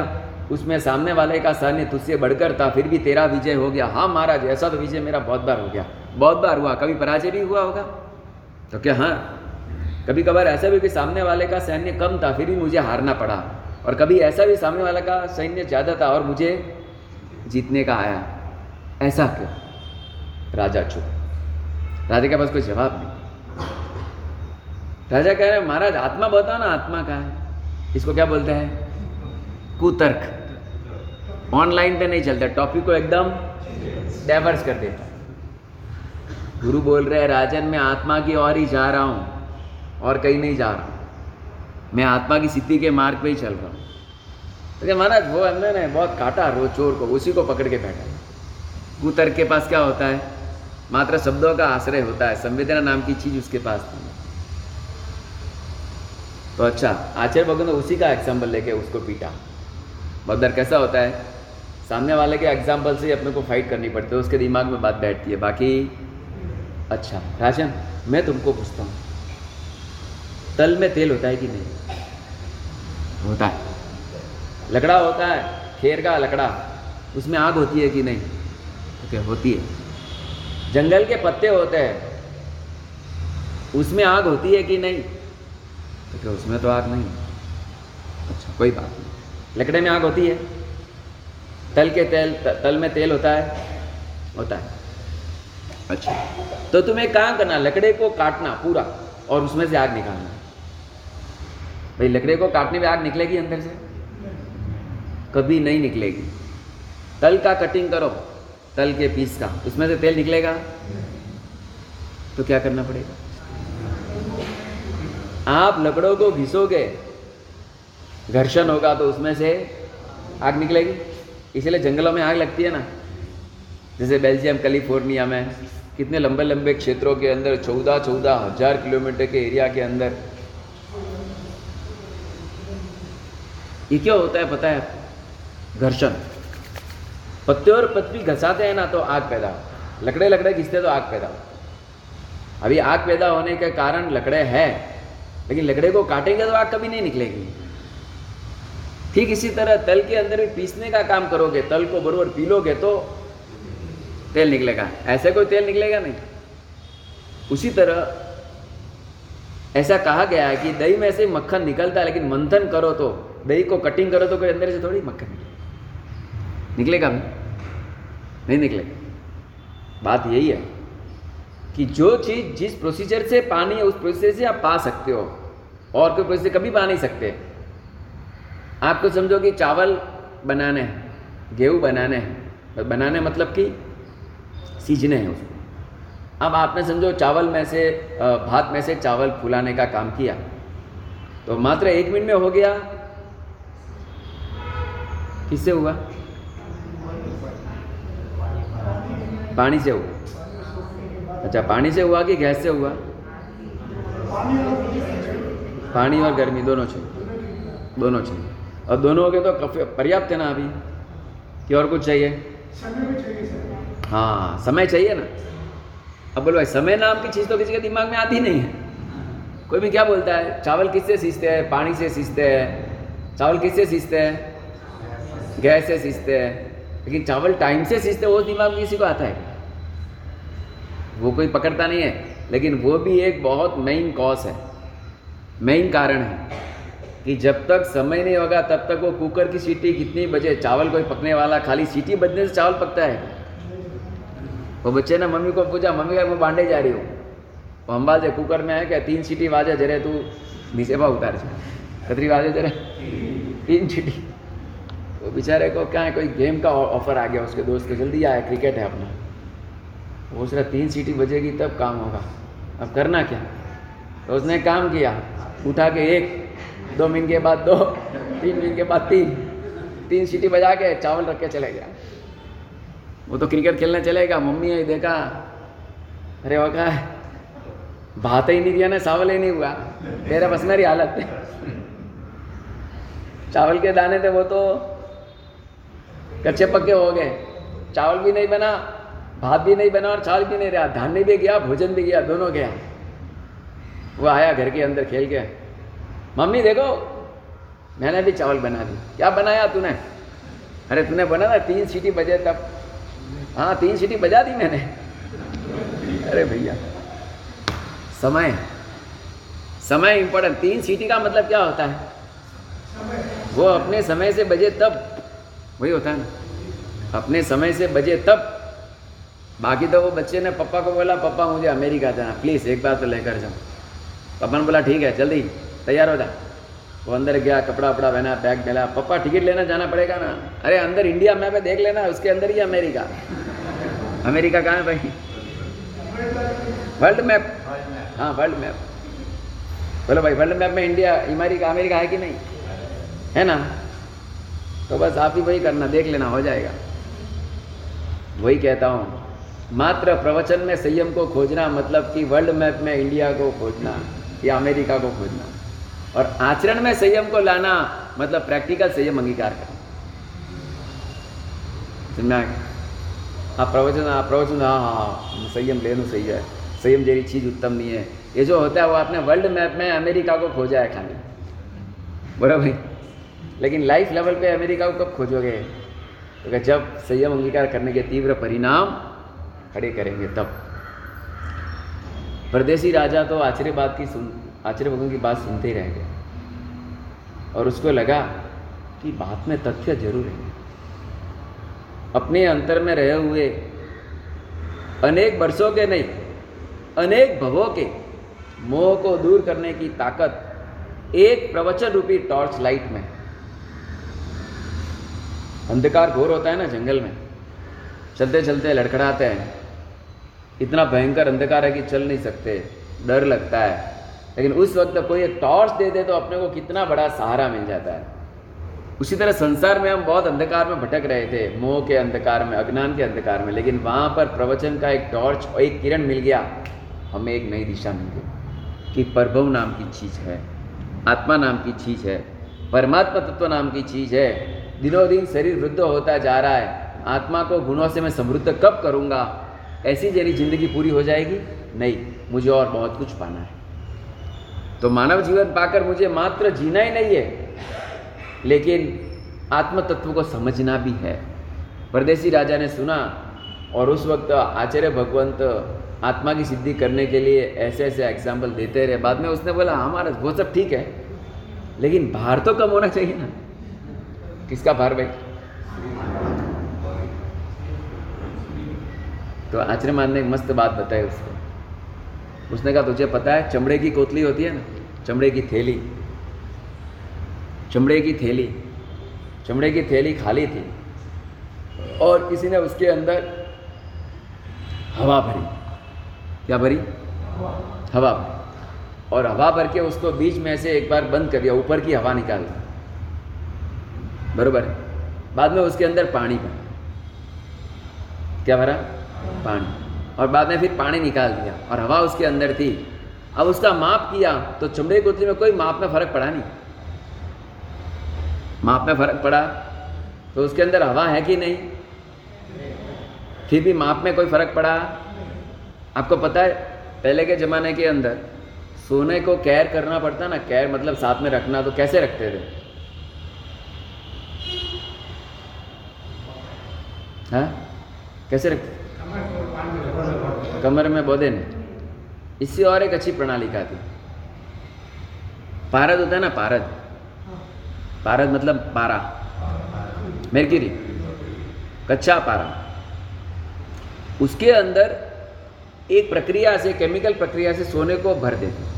उसमें सामने वाले का सैन्य तुझसे बढ़कर था, फिर भी तेरा विजय हो गया। हाँ महाराज, ऐसा तो विजय मेरा बहुत बार हो गया। बहुत बार हुआ, कभी पराजय भी हुआ होगा। तो क्या हाँ कभी कभार ऐसा भी कि सामने वाले का सैन्य कम था, फिर भी मुझे हारना पड़ा। और कभी ऐसा भी सामने वाले का सैन्य ज़्यादा था और मुझे जीतने का आया। ऐसा क्यों? राजा चुप। राजा के पास कोई जवाब नहीं। राजा कह रहे हैं, महाराज, आत्मा बताओ ना, आत्मा का है? इसको क्या बोलते हैं? कुतर्क। ऑनलाइन पे नहीं चलता टॉपिक को एकदम डाइवर्स कर देता। गुरु बोल रहे हैं, राजन, मैं आत्मा की ओर ही जा रहा हूँ, और कहीं नहीं जा रहा हूँ। मैं आत्मा की सिद्धि के मार्ग पे ही चल रहा हूँ। तो महाराज, वो अंदर है, बहुत काटा रो, चोर को, उसी को पकड़ के बैठा कुतर्क के पास क्या होता है? मात्र शब्दों का आश्रय होता है, संवेदना नाम की चीज़ उसके पास नहीं। तो अच्छा आचार्य भगवान ने उसी का एग्ज़ाम्पल लेके उसको पीटा। बदर कैसा होता है? सामने वाले के एग्ज़ाम्पल से ही अपने को फाइट करनी पड़ती है, उसके दिमाग में बात बैठती है। बाकी अच्छा राजन, मैं तुमको पूछता हूँ। तल में तेल होता है कि नहीं? होता है। लकड़ा होता है, खेर का लकड़ा। उसमें आग होती है कि नहीं? ओके, होती है। जंगल के पत्ते होते हैं, उसमें आग होती है कि नहीं? तो उसमें तो आग नहीं अच्छा कोई बात नहीं। लकड़े में आग होती है। तल के तेल तल में तेल होता है। होता है। अच्छा तो तुम्हें काम करना, लकड़े को काटना पूरा और उसमें से आग निकालना। भाई, लकड़े को काटने में आग निकलेगी अंदर से? कभी नहीं निकलेगी। तल का कटिंग करो, तल के पीस का। उसमें से तेल निकलेगा? तो क्या करना पड़ेगा? आप लकड़ों को घिसोगे घर्षण होगा तो उसमें से आग निकलेगी। इसलिए जंगलों में आग लगती है ना। जैसे बेल्जियम, कैलिफ़ोर्निया में, कितने लंबे लंबे क्षेत्रों के अंदर, चौदह चौदह हज़ार किलोमीटर के एरिया के अंदर। ये क्या होता है पता है? घर्षण पत्ते और पत्ती घसाते हैं ना तो आग पैदा लकड़े लकड़े घिसते तो आग पैदा अभी आग पैदा होने के कारण लकड़े है। लेकिन लकड़े को काटेंगे तो आग कभी नहीं निकलेगी। ठीक इसी तरह तल के अंदर भी पीसने का काम करोगे, तल को बरोबर पी लोगे तो तेल निकलेगा। ऐसे कोई तेल निकलेगा नहीं। उसी तरह ऐसा कहा गया है कि दही में से मक्खन निकलता है, लेकिन मंथन करो तो दही को कटिंग करो तो कोई अंदर से थोड़ी मक्खन निकलेगा निकलेगा नहीं निकलेगा। बात यही है। कि जो चीज़ जिस प्रोसीजर से पानी है, उस प्रोसीजर से आप पा सकते हो। और कोई प्रोसीजर कभी पा नहीं सकते। आपको समझो कि चावल बनाने हैं, गेहूँ बनाने हैं बनाने मतलब कि सीजने हैं उसको। अब आपने समझो चावल में से भात में से चावल फुलाने का काम किया। तो मात्र एक मिनट में हो गया। किससे हुआ? पानी से हुआ। अच्छा पानी से हुआ कि गैस से हुआ? पानी और गर्मी दोनों चाहिए दोनों चाहिए और दोनों हो गए तो पर्याप्त है ना अभी? कि और कुछ चाहिए? हाँ समय चाहिए ना। अब बोलो भाई समय नाम की चीज़ तो किसी के दिमाग में आती नहीं है। कोई भी क्या बोलता है? चावल किससे सींचते हैं? पानी से सींचते हैं। चावल किससे सींचते हैं? गैस से सींचते हैं। लेकिन चावल टाइम से सींचते वो दिमाग में किसी को आता है वो कोई पकड़ता नहीं है। लेकिन वो भी एक बहुत मेन कॉज है। मेन कारण है कि जब तक समय नहीं होगा, तब तक वो कुकर की सीटी कितनी बजे चावल कोई पकने वाला, खाली सीटी बजने से चावल पकता है। वो बच्चे ने, मम्मी को पूछा, मम्मी का मैं बांधे जा रही हूँ। वो हम बाजे कुकर में है क्या तीन सीटी वाजे जरे, तू नीचे पा उतार कतरी वाजे जरे, तीन सीटी। वो बेचारे को क्या है, कोई गेम का ऑफ़र आ गया उसके दोस्त के, जल्दी आया क्रिकेट है अपना। वो उसने तीन सीटी बजेगी, तब काम होगा। अब करना क्या? तो उसने काम किया, उठा के एक, दो मिनट के बाद दो, तीन मिनट के बाद तीन। तीन सीटी बजा के चावल रख के चले गया। वो तो क्रिकेट खेलने चलेगा मम्मी ने देखा, अरे वो कहा भात ही नहीं दिया ना, चावल ही नहीं हुआ। तेरा बस मेरी हालत। चावल के दाने थे वो तो कच्चे पक्के हो गए। चावल भी नहीं बना भात भी नहीं बना और चावल भी नहीं रहा, धान्य भी गया, भोजन भी गया, दोनों गया वो आया घर के अंदर खेल के। मम्मी, देखो, मैंने भी चावल बना दी क्या बनाया तूने? अरे, तूने बना ना तीन सीटी बजे तब हाँ तीन सीटी बजा दी मैंने। अरे भैया, समय। समय इम्पोर्टेंट तीन सीटी का मतलब क्या होता है? वो अपने समय से बजे तब, वही होता है ना। अपने समय से बजे तब बाकी तो वो बच्चे ने पापा को बोला, पापा, मुझे अमेरिका जाना प्लीज़ एक बार तो लेकर जाओ। पापा ने बोला, ठीक है, जल्दी, तैयार हो जा। वो अंदर गया, कपड़ा वपड़ा पहना बैग मिला। पापा टिकट लेना जाना पड़ेगा ना? अरे, अंदर इंडिया मैप देख लेना, उसके अंदर ही अमेरिका। अमेरिका कहाँ है भाई? वर्ल्ड मैप हाँ वर्ल्ड मैप बोलो भाई वर्ल्ड मैप में इंडिया अमेरिका अमेरिका है कि नहीं? है ना? तो बस आप ही वही करना, देख लेना, हो जाएगा। वही कहता हूँ मात्र प्रवचन में संयम को खोजना मतलब कि वर्ल्ड मैप में इंडिया को खोजना या अमेरिका को खोजना। और आचरण में संयम को लाना मतलब प्रैक्टिकल संयम अंगीकार करना। हाँ प्रवचन हाँ प्रवचन हाँ हाँ हाँ संयम लेना सही है। संयम जैसी चीज़ उत्तम नहीं है। ये जो होता है, वो आपने वर्ल्ड मैप में अमेरिका को खोजा है खाली। भाई, लेकिन लाइफ लेवल पे अमेरिका को कब खोजोगे? तो जब संयम अंगीकार करने के तीव्र परिणाम खड़े करेंगे तब। परदेसी राजा तो आश्चर्य बात की सुन, आश्चर्य भगवान की बात सुनते ही रह गए। और उसको लगा कि बात में तथ्य ज़रूर है। अपने अंतर में रहे हुए अनेक वर्षों के नहीं, अनेक भवों के मोह को दूर करने की ताकत एक प्रवचन रूपी टॉर्च लाइट में अंधकार घोर होता है ना जंगल में चलते चलते लड़खड़ाते हैं। इतना भयंकर अंधकार है कि चल नहीं सकते, डर लगता है। लेकिन उस वक्त कोई एक टॉर्च दे दे तो अपने को कितना बड़ा सहारा मिल जाता है। उसी तरह संसार में हम बहुत अंधकार में भटक रहे थे, मोह के अंधकार में, अज्ञान के अंधकार में, लेकिन वहाँ पर प्रवचन का एक टॉर्च और एक किरण मिल गया। हमें एक नई दिशा मिल गई कि प्रभव नाम की चीज़ है, आत्मा नाम की चीज़ है, परमात्मा तत्व नाम की चीज़ है। दिनों दिन शरीर वृद्ध होता जा रहा है। आत्मा को गुणों से मैं समृद्ध कब करूँगा? ऐसी जरी ज़िंदगी पूरी हो जाएगी? नहीं, मुझे और बहुत कुछ पाना है। तो मानव जीवन पाकर मुझे मात्र जीना ही नहीं है, लेकिन आत्म तत्व को समझना भी है। परदेसी राजा ने सुना, और उस वक्त आचार्य भगवंत आत्मा की सिद्धि करने के लिए ऐसे ऐसे एग्ज़ाम्पल देते रहे। बाद में उसने बोला हमारा हाँ वो सब ठीक है, लेकिन भार तो कम होना चाहिए ना। किसका भार भाई? तो आचार्य मान ने एक मस्त बात बताई उसको। उसने कहा, तुझे पता है, चमड़े की कोतली होती है ना, चमड़े की थैली, चमड़े की थैली, चमड़े की थैली खाली थी और किसी ने उसके अंदर हवा भरी। क्या भरी? हवा भरी। और हवा भर के उसको बीच में से एक बार बंद कर दिया, ऊपर की हवा निकाल दी। बरोबर बाद में उसके अंदर पानी भरा। क्या भरा? पानी। और बाद में फिर पानी निकाल दिया और हवा उसके अंदर थी। अब उसका माप किया तो चमड़े कोतरी में कोई माप में फ़र्क पड़ा नहीं। माप में फ़र्क पड़ा तो उसके अंदर हवा है कि नहीं? फिर भी माप में कोई फ़र्क पड़ा? आपको पता है, पहले के ज़माने के अंदर सोने को कैर करना पड़ता ना, कैर मतलब साथ में रखना तो कैसे रखते थे? हाँ? कैसे रखते कमर में बोधे ने। इससे और एक अच्छी प्रणाली का थी। पारद होता है ना, पारद। पारद मतलब पारा। मेरगिरी। कच्चा पारा। उसके अंदर एक प्रक्रिया से, केमिकल प्रक्रिया से सोने को भर देते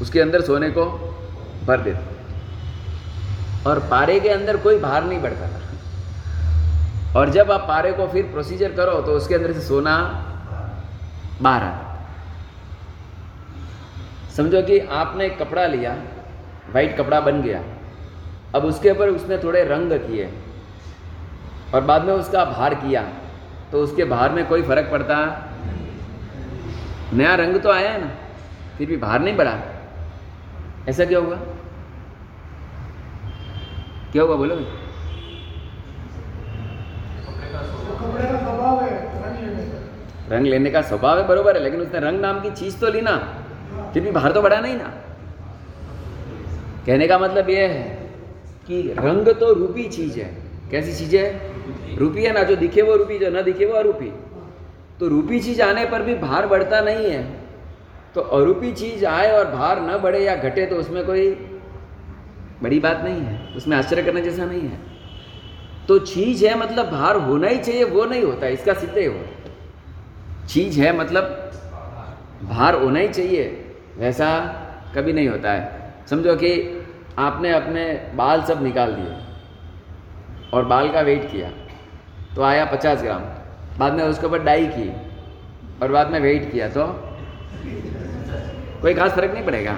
उसके अंदर सोने को भर देते और पारे के अंदर कोई भार नहीं बढ़ता था। और जब आप पारे को फिर प्रोसीजर करो तो उसके अंदर से सोना बाहर आता समझो कि आपने कपड़ा लिया वाइट कपड़ा बन गया। अब उसके ऊपर उसने थोड़े रंग किए और बाद में उसका भार किया तो उसके भार में कोई फ़र्क पड़ता? नया रंग तो आया है ना, फिर भी भार नहीं बढ़ा। ऐसा क्या हुआ? क्या हुआ बोलो रंग लेने का स्वभाव है, बरोबर है, लेकिन उसने रंग नाम की चीज़ तो ली ना, फिर भी बाहर तो बढ़ा नहीं ना। कहने का मतलब यह है कि रंग तो रूपी चीज़ है। कैसी चीज़ है? रूपी है ना, जो दिखे वो रूपी, जो ना दिखे वो अरूपी। तो रूपी चीज़ आने पर भी भार बढ़ता नहीं है। तो अरूपी चीज़ आए और भार न बढ़े या घटे तो उसमें कोई बड़ी बात नहीं है। उसमें आश्चर्य करने जैसा नहीं है। तो चीज़ है मतलब भार होना ही चाहिए, वो नहीं होता, इसका सिद्ध हो चीज़ है मतलब भार होना ही चाहिए, वैसा कभी नहीं होता है। समझो कि आपने अपने बाल सब निकाल दिए और बाल का वेट किया तो आया पचास ग्राम, बाद में उसके ऊपर डाई की और बाद में वेट किया तो कोई खास फ़र्क नहीं पड़ेगा।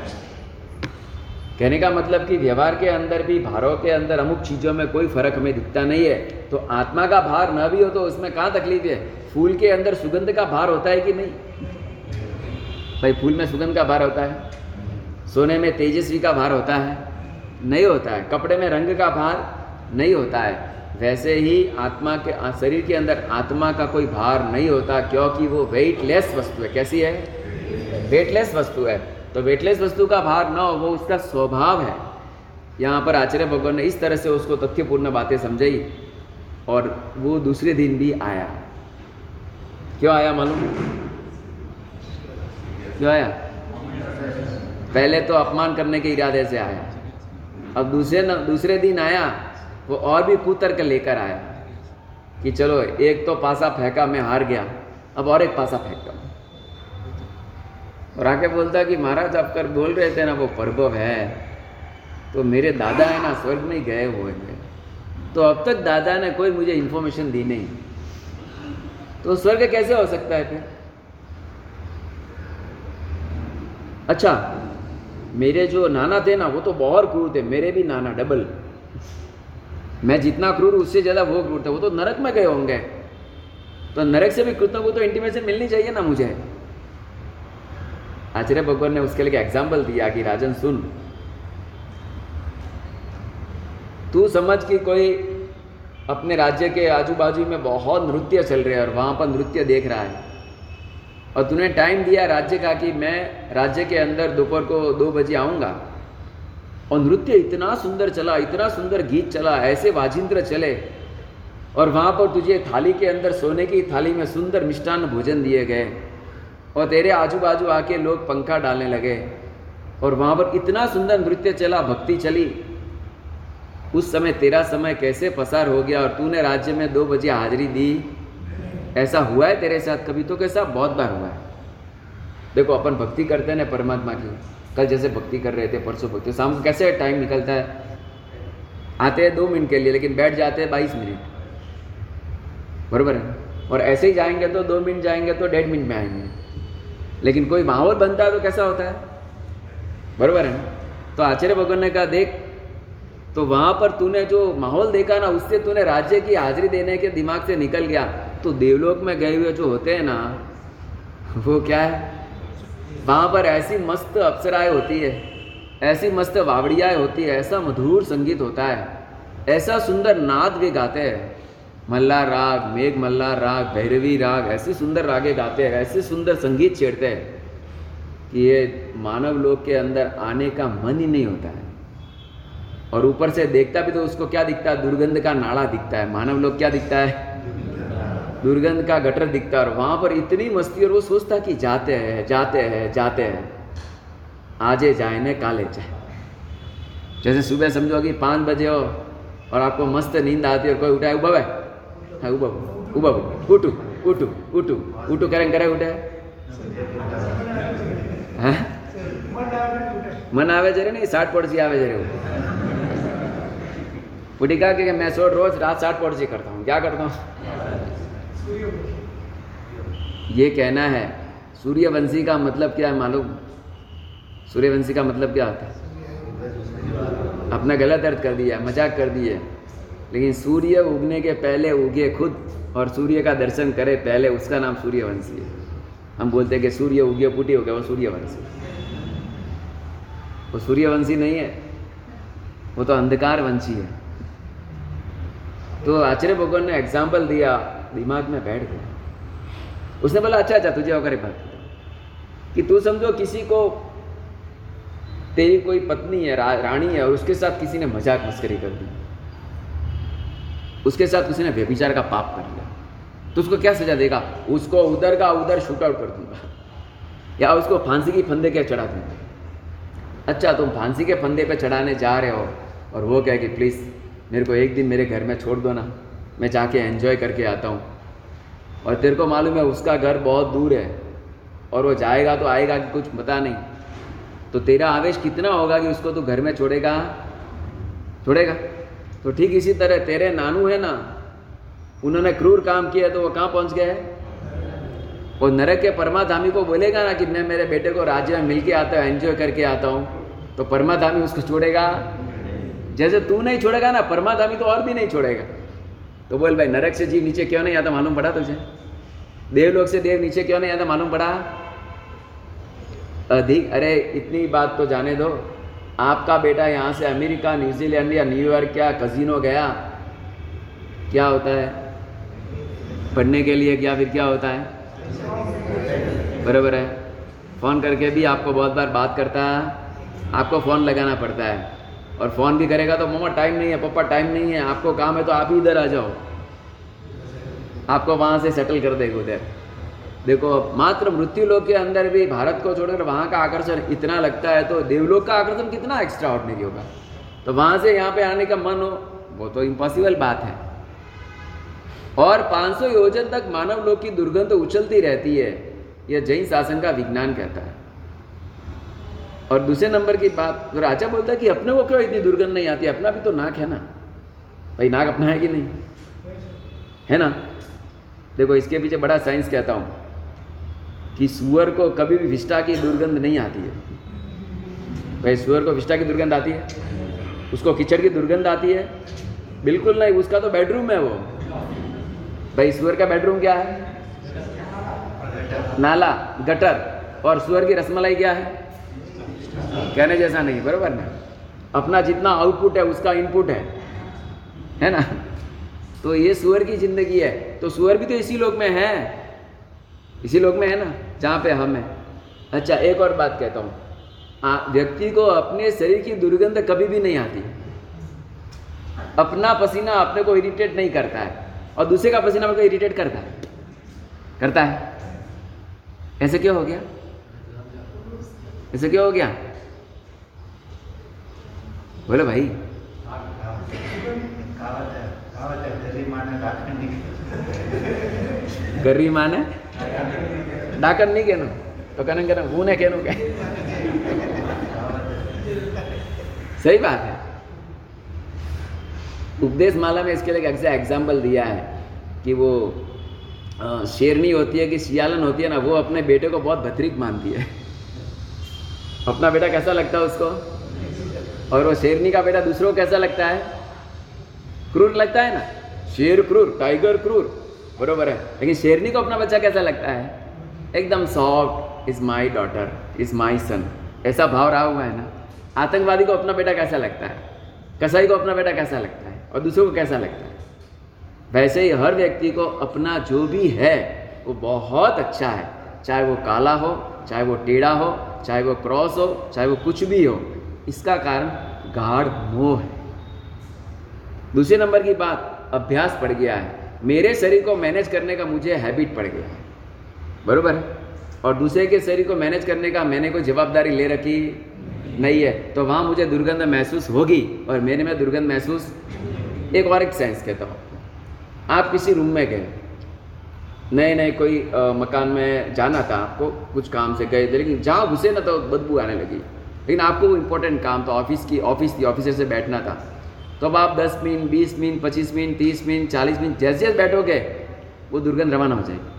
कहने का मतलब कि व्यवहार के अंदर भी, भारों के अंदर अमुक चीज़ों में कोई फ़र्क हमें दिखता नहीं है। तो आत्मा का भार न भी हो तो उसमें कहाँ तकलीफ़ है? फूल के अंदर सुगंध का भार होता है कि नहीं? भाई, फूल में सुगंध का भार होता है। सोने में तेजस्वी का भार होता है। नहीं होता है। कपड़े में रंग का भार नहीं होता है। वैसे ही आत्मा के, शरीर के अंदर आत्मा का कोई भार नहीं होता, क्योंकि वो वेटलेस वस्तु है। कैसी है? वेटलेस वस्तु है। तो वेटलेस वस्तु का भार न हो वो उसका स्वभाव है। यहाँ पर आचार्य भगवान ने इस तरह से उसको तथ्यपूर्ण बातें समझाई और वो दूसरे दिन भी आया। क्यों आया मालूम? क्यों आया? पहले तो अपमान करने के इरादे से आया। अब दूसरे न, दूसरे दिन आया वो और भी कुतर्क लेकर आया कि चलो एक तो पासा फेंका मैं हार गया। अब और एक पासा फेंकता और आके बोलता कि महाराज, आप कर बोल रहे थे ना, वो प्रभव है। तो मेरे दादा है ना, स्वर्ग में गए हुए थे। तो अब तक दादा ने कोई मुझे इन्फॉर्मेशन दी नहीं। तो स्वर्ग कैसे हो सकता है फिर? अच्छा मेरे जो नाना थे ना, वो तो बहुत क्रूर थे। मेरे भी नाना डबल मैं जितना क्रूर, उससे ज़्यादा वो क्रूर थे। वो तो नरक में गए होंगे। तो नरक से भी कुछ कुछ तो इंटीमेशन मिलनी चाहिए ना मुझे। आचार्य भगवान ने उसके लिए एग्ज़ाम्पल दिया कि, राजन, सुन। तू समझ कि कोई अपने राज्य के आजू बाजू में बहुत नृत्य चल रहे हैं और वहाँ पर नृत्य देख रहा है। और तूने टाइम दिया राज्य का कि मैं राज्य के अंदर दोपहर को दो बजे आऊँगा। और नृत्य इतना सुंदर चला, इतना सुंदर गीत चला, ऐसे वाजिंद्र चले। और वहाँ पर तुझे थाली के अंदर सोने की थाली में सुंदर मिष्टान भोजन दिए गए। और तेरे आजू बाजू आके लोग पंखा डालने लगे। और वहाँ पर इतना सुंदर नृत्य चला, भक्ति चली। उस समय तेरा समय कैसे पसार हो गया और तूने राज्य में दो बजे हाजिरी दी? ऐसा हुआ है तेरे साथ? कभी तो कैसा? बहुत बार हुआ है। देखो, अपन भक्ति करते हैं ना परमात्मा की। कल जैसे भक्ति कर रहे थे, परसों भक्ति। शाम को कैसे टाइम निकलता है? आते हैं दो मिनट के लिए, लेकिन बैठ जाते हैं बाईस मिनट। बरबर है? और ऐसे ही जाएँगे तो दो मिनट जाएँगे तो डेढ़ मिनट में आएँगे। लेकिन कोई माहौल बनता है तो कैसा होता है? बरबर है तो आचार्य भगवान ने कहा, देख तो वहाँ पर तूने जो माहौल देखा ना, उससे तूने राज्य की हाजिरी देने के दिमाग से निकल गया। तो देवलोक में गए हुए जो होते हैं ना, वो क्या है? वहाँ पर ऐसी मस्त अप्सराएँ होती है, ऐसी मस्त वावड़ियाएँ होती है, ऐसा मधुर संगीत होता है, ऐसा सुंदर नाद वे गाते हैं। मल्लार राग, मेघ मल्लार राग, भैरवी राग, ऐसे सुंदर रागे गाते हैं, ऐसे सुंदर संगीत छेड़ते हैं कि ये मानव लोक के अंदर आने का मन ही नहीं होता है। और ऊपर से देखता भी तो उसको क्या दिखता है? दुर्गंध का नाड़ा दिखता है। मानव लोग क्या दिखता है? दुर्गंध का गटर दिखता है। और वहाँ पर इतनी मस्ती और वो सोचता कि जाते हैं जाते हैं जाते हैं। आजे जाए न काले जाए। जैसे सुबह समझो कि पाँच बजे हो और आपको मस्त नींद आती है और कोई उठाए, उबा હા ઉભા ઉભા ઉઠું ઉઠું ઉઠું ઉઠું કરે કરે ઉઠે હા मन आवे जरे नहीं साठ पड़ोसी आवे जरे पुटी कहा कि मैं सो रोज रात साठ पड़ोसी करता हूँ क्या करता हूँ ये कहना है सूर्यवंशी का मतलब क्या है मालूम सूर्यवंशी का मतलब क्या होता है अपना गलत अर्थ कर दिया मजाक कर दिया लेकिन सूर्य उगने के पहले उगे खुद और सूर्य का दर्शन करे पहले उसका नाम सूर्यवंशी है। हम बोलते हैं कि सूर्य उगे पुटी हो गया वो सूर्यवंशी वो सूर्यवंशी नहीं है वो तो अंधकार वंशी है। तो आचार्य भगवान ने एग्ज़ाम्पल दिया दिमाग में बैठ गया। उसने बोला अच्छा अच्छा तुझे होकर बात कि तू समझो किसी को तेरी कोई पत्नी है रा, रानी है और उसके साथ किसी ने मज़ाक मस्करी कर दी। उसके साथ किसी ने व्यभिचार का पाप कर लिया। तो उसको क्या सजा देगा? उसको उधर का उधर शूट आउट कर दूँगा। या उसको फांसी की फंदे के चढ़ा दूँगा। अच्छा तुम फांसी के फंदे पे चढ़ाने जा रहे हो और वो क्या कि प्लीज़ मेरे को एक दिन मेरे घर में छोड़ दो ना। मैं जाके एंजॉय करके आता हूँ। और तेरे को मालूम है, उसका घर बहुत दूर है। और वो जाएगा तो आएगा कि कुछ पता नहीं। तो तेरा आवेश कितना होगा कि उसको तू घर में छोड़ेगा? छोड़ेगा? तो ठीक इसी तरह, तेरे नानू है ना, उन्होंने क्रूर काम किया तो वो कहाँ पहुँच गए? और नरक के परमाधामी को बोलेगा ना कि मैं मेरे बेटे को राज्य में मिल के आता हूँ एंजॉय करके आता हूँ। तो परमाधामी उसको छोड़ेगा? जैसे तू नहीं छोड़ेगा ना, परमाधामी तो और भी नहीं छोड़ेगा। तो बोल भाई, नरक से जीव नीचे क्यों नहीं आता? मालूम पड़ा तुझे? देवलोक से देव नीचे क्यों नहीं आता? मालूम पड़ा? अधिक, अरे इतनी बात तो जाने दो। आपका बेटा यहाँ से अमेरिका, न्यूजीलैंड या न्यूयॉर्क क्या कजिनो गया? क्या होता है? पढ़ने के लिए क्या फिर क्या होता है? बराबर है। फ़ोन करके भी आपको बहुत बार बात करता है। आपको फ़ोन लगाना पड़ता है। और फ़ोन भी करेगा तो मम्मा टाइम नहीं है, पापा टाइम नहीं है, आपको काम है तो आप ही इधर आ जाओ। आपको वहाँ से सेटल कर देगा उधर। देखो, मात्र मृत्यु लोक के अंदर भी भारत को छोड़कर वहाँ का आकर्षण इतना लगता है तो देवलोक का आकर्षण कितना एक्स्ट्रा ऑर्डनरी होगा। तो वहाँ से यहाँ पे आने का मन हो, वो तो इम्पॉसिबल बात है। और 500 योजन तक मानव लोक की दुर्गंध उछलती रहती है यह जैन शासन का विज्ञान कहता है। और दूसरे नंबर की बात तो राजा बोलता है कि अपने को क्यों इतनी दुर्गंध नहीं आती? अपना भी तो नाक है ना। भाई, नाक अपना है कि नहीं? है ना? देखो, इसके पीछे बड़ा साइंस कहता हूँ। कि सुअर को कभी भी विष्टा की दुर्गंध नहीं आती है। भाई, सुअर को विष्टा की दुर्गंध आती है? उसको कीचड़ की दुर्गंध आती है? बिल्कुल नहीं, उसका तो बेडरूम है वो। भाई, सुअर का बेडरूम क्या है? नाला, गटर। और सुअर की रसमलाई क्या है? कहने जैसा नहीं, बरोबर ना? अपना जितना आउटपुट है, उसका इनपुट है। है ना? तो ये सुअर की ज़िंदगी है। तो सुअर भी तो इसी लोक में है। इसी लोग में है ना जहाँ पे हम हैं। अच्छा एक और बात कहता हूँ। व्यक्ति को अपने शरीर की दुर्गंध कभी भी नहीं आती। अपना पसीना अपने को इरिटेट नहीं करता है और दूसरे का पसीना अपने को इरिटेट करता है। करता है। ऐसे क्यों हो गया? ऐसे क्यों हो गया? बोलो भाई। गरीमा ने ડાકર નહીં કેનું तो कहने कहना वो ने कहनो क्या सही बात है उपदेश माला में इसके लिए एक एग्जाम्पल दिया है कि वो शेरनी होती है कि सियालन होती है ना वो अपने बेटे को बहुत भतरीक मानती है अपना बेटा कैसा लगता है उसको और वो शेरनी का बेटा दूसरों को कैसा लगता है क्रूर लगता है ना शेर क्रूर टाइगर क्रूर बरोबर है? लेकिन शेरनी को अपना बच्चा कैसा लगता है? एकदम soft is my daughter is my son ऐसा भाव रहा हुआ है ना? आतंकवादी को अपना बेटा कैसा लगता है? कसाई को अपना बेटा कैसा लगता है? और दूसरों को कैसा लगता है? वैसे ही हर व्यक्ति को अपना जो भी है, वो बहुत अच्छा है। चाहे वो काला हो, चाहे वो टेढ़ा हो, चाहे वो क्रॉस हो, चाहे वो कुछ भी हो, इसका कारण गाढ़ मोह है। दूसरे नंबर की बात, अभ्यास पड़ गया है। मेरे शरीर को मैनेज करने का मुझे हैबिट पड़ गया। है बरोबर है? और दूसरे के शरीर को मैनेज करने का मैंने कोई जवाबदारी ले रखी नहीं है तो वहाँ मुझे दुर्गंध महसूस होगी और मेरे में दुर्गंध महसूस एक और एक साइंस कहता हूँ। आप किसी रूम में गए नए नए कोई आ, मकान में जाना था आपको कुछ काम से गए थे लेकिन जहाँ घुसे ना तो बदबू आने लगी। लेकिन आपको वो इम्पोर्टेंट काम था ऑफ़िस की ऑफ़िस थी ऑफिसर से बैठना था। तो अब आप 10 minute 20 minute 25 minute 30 minute 40 minute जैसे जैसे बैठोगे वो दुर्गंध रवाना हो जाएगी।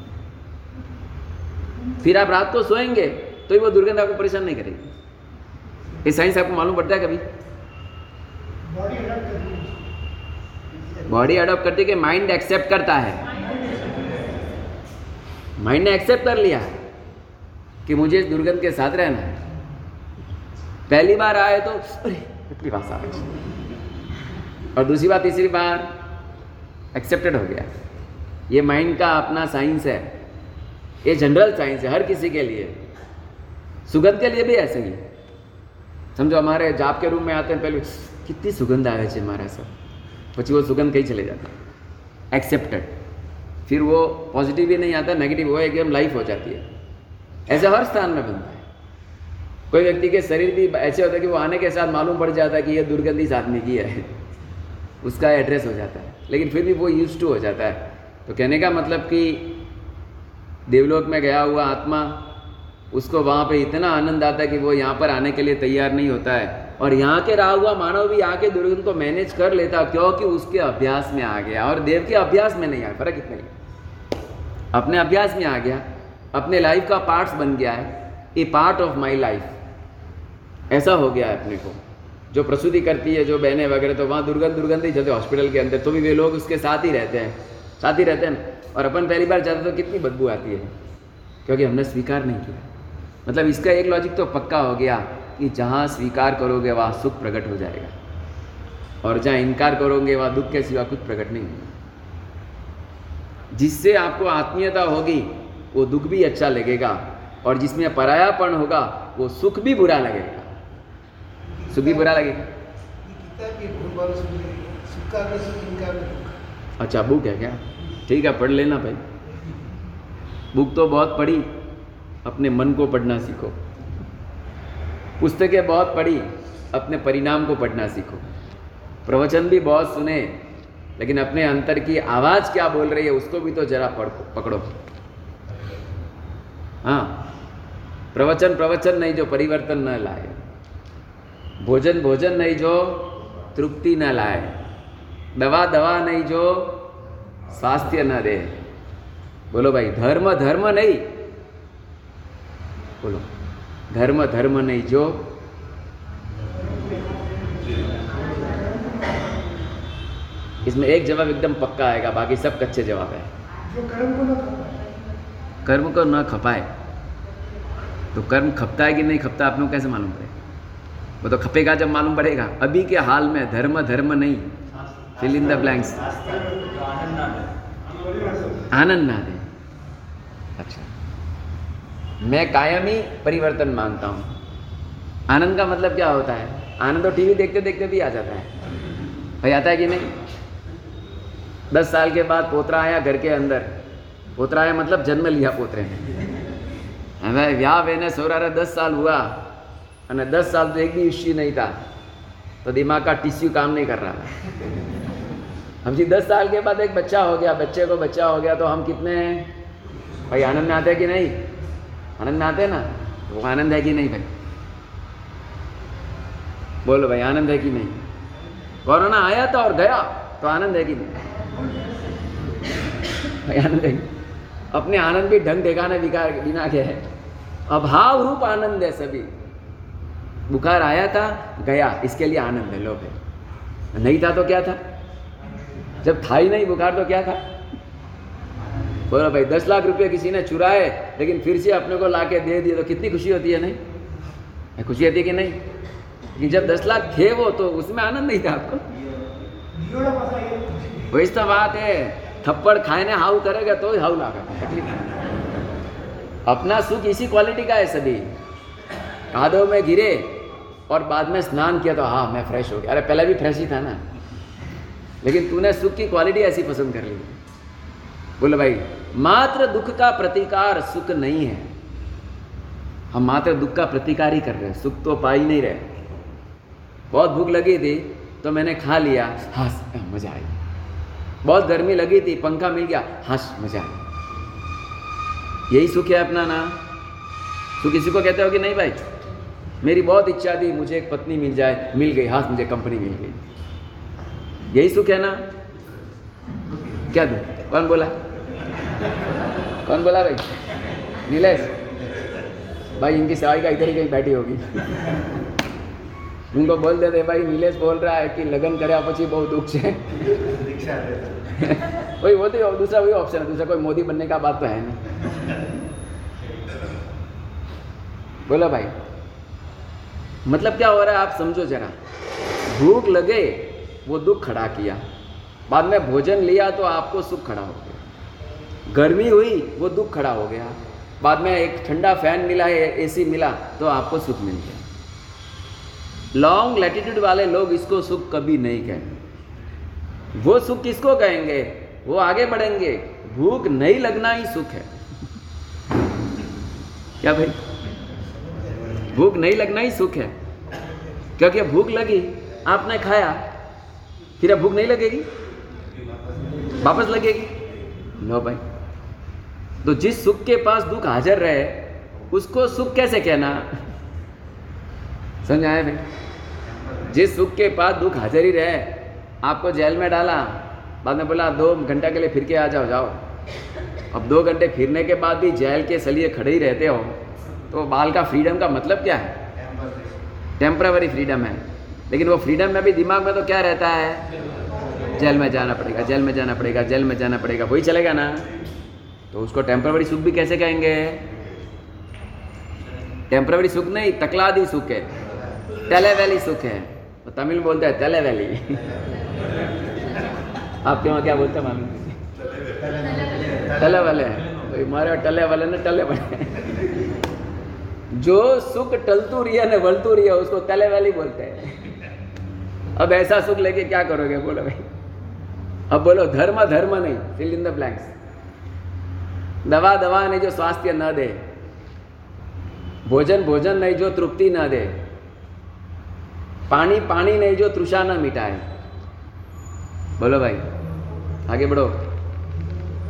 फिर आप रात को सोएँगे तो वो दुर्गंध आपको परेशान नहीं करेगी। ये साइंस आपको मालूम पड़ता है कभी? बॉडी अडॉप्ट करती है। कि माइंड एक्सेप्ट करता है। माइंड ने एक्सेप्ट कर लिया कि मुझे इस दुर्गंध के साथ रहना है। पहली बार आए तो अरे कितनी भाषा और दूसरी बात तीसरी बार एक्सेप्टेड हो गया ये माइंड का अपना साइंस है ये जनरल साइंस है हर किसी के लिए सुगंध के लिए भी ऐसे ही समझो हमारे जाप के रूम में आते हैं पहले कितनी सुगंध आवे છે हमारा सब પછી वो सुगंध कहीं चले जाता है एक्सेप्टेड फिर वो पॉजिटिव भी नहीं आता नेगेटिव वो एकदम लाइफ हो जाती है ऐसे हर स्थान में बनता है कोई व्यक्ति के शरीर भी ऐसे होता है कि वो आने के साथ मालूम पड़ जाता है कि ये दुर्गंधी इस आदमी की है उसका एड्रेस हो जाता है। लेकिन फिर भी वो यूज़ टू हो जाता है। तो कहने का मतलब कि देवलोक में गया हुआ आत्मा, उसको वहाँ पे इतना आनंद आता है कि वो यहाँ पर आने के लिए तैयार नहीं होता है। और यहाँ के रहा हुआ मानव भी आके दुर्गंध को मैनेज कर लेता क्योंकि उसके अभ्यास में आ गया। और देव के अभ्यास में नहीं आया, फ़र्क इतना ही अपने अभ्यास में आ गया, अपने लाइफ का पार्ट्स बन गया है। A part of my life ऐसा हो गया है अपने को। जो प्रसूति करती है, जो बहनें वगैरह तो वहाँ दुर्गंध दुर्गंध ही चलते हॉस्पिटल के अंदर। तो भी वे लोग उसके साथ ही रहते हैं। साथ ही रहते हैं। और अपन पहली बार जाते तो कितनी बदबू आती है। क्योंकि हमने स्वीकार नहीं किया। मतलब इसका एक लॉजिक तो पक्का हो गया कि जहाँ स्वीकार करोगे, वहाँ सुख प्रकट हो जाएगा। और जहाँ इनकार करोगे, वहाँ दुख के सिवा कुछ प्रकट नहीं होगा। जिससे आपको आत्मीयता होगी, वो दुख भी अच्छा लगेगा। और जिसमें परायापन होगा, वो सुख भी बुरा लगेगा। सुख बुरा लगेगा अच्छा बुक है क्या? ठीक है पढ़ लेना भाई। बुक तो बहुत पढ़ी अपने मन को पढ़ना सीखो। पुस्तकें बहुत पढ़ी अपने परिणाम को पढ़ना सीखो। प्रवचन भी बहुत सुने लेकिन अपने अंतर की आवाज़ क्या बोल रही है उसको भी तो जरा पकड़ो। हाँ प्रवचन प्रवचन नहीं जो परिवर्तन न लाए। भोजन भोजन नहीं जो तृप्ति न लाए दवा दवा नहीं जो स्वास्थ्य न दे बोलो भाई धर्म धर्म नहीं बोलो धर्म धर्म नहीं जो इसमें एक जवाब एकदम पक्का आएगा बाकी सब कच्चे जवाब है। कर्म को न खपाए। कर्म को न खपाए। तो कर्म खपता है कि नहीं खपता आप लोग कैसे मालूम पड़े वो तो खपेगा जब मालूम पड़ेगा। अभी के हाल में धर्म धर्म नहीं। फिल इन द ब्लैंक्स आनंद ना दे। अच्छा। मैं कायमी परिवर्तन माँगता हूँ। आनंद का मतलब क्या होता है? आनंद तो टीवी देखते देखते भी आ जाता है। भाई, आता है कि नहीं? दस साल के बाद पोतरा आया घर के अंदर। पोतरा आया मतलब जन्म लिया पोतरे ने। व्याह वेने सोरा रहा दस साल हुआ। અને दस साल तो एक भी इश्यू नहीं था। तो दिमाग का टिश्यू काम नहीं कर रहा था। हम जी दस साल के बाद एक बच्चा हो गया, बच्चे को बच्चा हो गया तो हम कितने हैं? भाई, आनंद में आते हैं कि नहीं? आनंद में आते हैं ना? तो वो आनंद है कि नहीं भाई? बोलो भाई, आनंद है कि नहीं? कोरोना आया था और गया तो आनंद है कि नहीं? भाई, आनंद है अपने आनंद भी ढंग ठिकाने बिना के है। अभाव रूप आनंद है सभी। बुखार आया था, गया। इसके लिए आनंद है लोग नहीं था तो क्या था? जब था ही नहीं, बुखार तो क्या था? बोलो भाई, दस लाख रुपए किसी ने चुराए, लेकिन फिर से अपने को लाके दे दिए तो कितनी खुशी होती है, नहीं? खुशी होती है कि नहीं? कि जब दस लाख थे वो तो उसमें आनंद नहीं था आपको? वही तो बात है। थप्पड़ खाए ने हाउ करेगा तो हाउ लागा। अपना सुख इसी क्वालिटी का है सभी। कादों में गिरे और बाद में स्नान किया तो हाँ मैं फ्रेश हो गया। अरे, पहले भी फ्रेश ही था ना। लेकिन तूने सुख की क्वालिटी ऐसी पसंद कर ली। बोले भाई, मात्र दुख का प्रतिकार सुख नहीं है। हम मात्र दुख का प्रतिकार ही कर रहे हैं। सुख तो पा ही नहीं रहे। बहुत भूख लगी थी तो मैंने खा लिया। हाँ मज़ा आई। बहुत गर्मी लगी थी, पंखा मिल गया। हंस, मज़ा आई। यही सुख है अपना ना? सुख किसी को कहते हो कि नहीं भाई? मेरी बहुत इच्छा थी मुझे एक पत्नी मिल जाए मिल गई हाँ मुझे कंपनी मिल गई। यही सुख है ना? क्या दू? कौन बोला? कौन बोला भाई? नीलेश। भाई इनकी सवाई का इधर ही कहीं बैठी होगी। उनको बोल देते भाई नीलेश बोल रहा है कि लगन करे आप बहुत दुख से वही वो तो दूसरा वही ऑप्शन है दूसरा कोई मोदी बनने का बात तो है नहीं। बोला भाई। मतलब क्या हो रहा है, आप समझो जरा। भूख लगे, वो दुख खड़ा किया। बाद में भोजन लिया तो आपको सुख खड़ा हो गया। गर्मी हुई, वो दुख खड़ा हो गया। बाद में एक ठंडा फ़ैन मिला है एसी मिला तो आपको सुख मिल गया। लॉन्ग लैटिट्यूड वाले लोग इसको सुख कभी नहीं कहेंगे। वो सुख किसको कहेंगे? वो आगे बढ़ेंगे। भूख नहीं लगना ही सुख है। क्या भाई? भूख नहीं लगना ही सुख है। क्योंकि अब भूख लगी, आपने खाया, फिर अब भूख नहीं लगेगी? वापस लगेगी? लो भाई। तो जिस सुख के पास दुख हाजिर रहे, उसको सुख कैसे कहना? समझ आए भाई? जिस सुख के पास दुख हाजिर ही रहे, आपको जेल में डाला, बाद में बोला, दो घंटा के लिए फिर के आ जाओ जाओ। अब दो घंटे फिरने के बाद भी जेल के सलिए खड़े ही रहते हो। तो बाल का फ्रीडम का मतलब क्या है? टेम्पररी फ्रीडम है। लेकिन वो फ्रीडम में भी दिमाग में तो क्या रहता है? जेल में जाना पड़ेगा, जेल में जाना पड़ेगा, जेल में जाना पड़ेगा, वही चलेगा ना? तो उसको टेम्पररी सुख भी कैसे कहेंगे? टेम्पररी सुख नहीं, तकलादी सुख है। टेले वैली सुख है। तो तमिल बोलते हैं टेले वैली आपके वहाँ क्या बोलते हैं मालूम टले वाले हमारे टले वाले ना टले वाले जो सुख टलतू है न वलतू है, उसको तले वाली बोलते हैं। अब ऐसा सुख लेके क्या करोगे? बोलो भाई। अब बोलो, धर्म धर्म नहीं फिल इन द ब्लैंक्स दवा दवा नहीं जो स्वास्थ्य न दे, भोजन भोजन नहीं जो तृप्ति न दे, पानी पानी नहीं जो तृषा न मिटाए। बोलो भाई, आगे बढ़ो।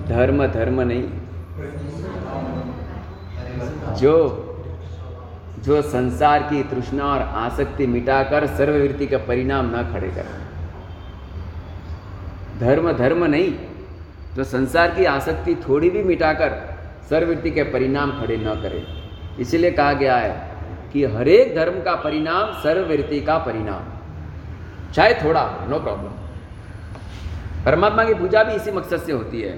धर्म धर्म नहीं। जो जो संसार की तृष्णा और आसक्ति मिटाकर सर्ववृत्ति का परिणाम न खड़े कर। धर्म धर्म नहीं, जो संसार की आसक्ति थोड़ी भी मिटाकर सर्ववृत्ति के परिणाम खड़े न करे। इसलिए कहा गया है कि हरेक धर्म का परिणाम सर्ववृत्ति का परिणाम। चाहे थोड़ा नो प्रॉब्लम परमात्मा की पूजा भी इसी मकसद से होती है।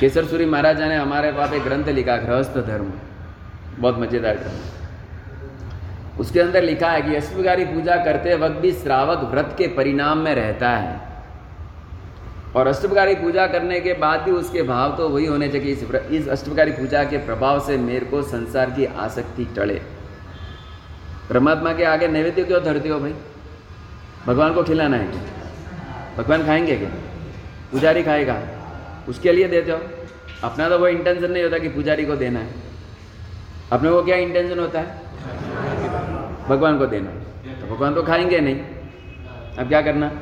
केसर सूरी महाराजा ने हमारे पास एक ग्रंथ लिखा, गृहस्थ धर्म। बहुत मज़ेदार ग्रंथ उसके अंदर लिखा है कि अष्टप्रकारी पूजा करते वक्त भी श्रावक व्रत के परिणाम में रहता है। और अष्टप्रकारी पूजा करने के बाद भी उसके भाव तो वही होने चाहिए इस इस अष्टप्रकारी पूजा के प्रभाव से मेरे को संसार की आसक्ति टले। परमात्मा के आगे नैवेद्य क्यों धरते हो भाई? भगवान को खिलाना है भगवान खाएँगे क्या? पुजारी खाएगा। उसके लिए देते हो? अपना तो वो इंटेंशन नहीं होता कि पुजारी को देना है। अपने को क्या इंटेंशन होता है? भगवान को देना। तो भगवान तो खाएँगे नहीं। अब क्या करना?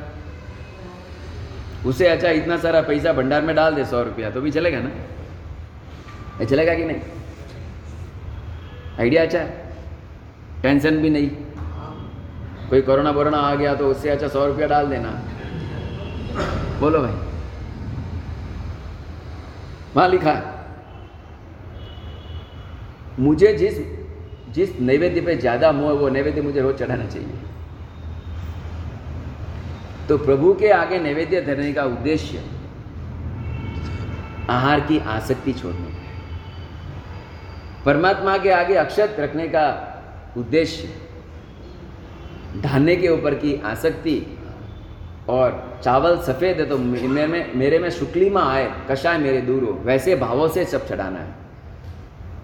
उसे अच्छा इतना सारा पैसा भंडार में डाल दे, सौ रुपया तो भी चलेगा ना? ये चलेगा कि नहीं? आइडिया अच्छा है। टेंशन भी नहीं। कोई कोरोना बोरोना आ गया तो उससे अच्छा सौ रुपया डाल देना। बोलो भाई। वहाँ लिखा है। मुझे जिस जिस नैवेद्य पे ज़्यादा मोह वो नैवेद्य मुझे रोज चढ़ाना चाहिए। तो प्रभु के आगे नैवेद्य धरने का उद्देश्य आहार की आसक्ति छोड़ने। परमात्मा के आगे अक्षत रखने का उद्देश्य धान्य के ऊपर की आसक्ति और चावल सफ़ेद है तो मेरे में मेरे में शुक्ली में आए, कषाय मेरे दूर हो, वैसे भावों से सब चढ़ाना है।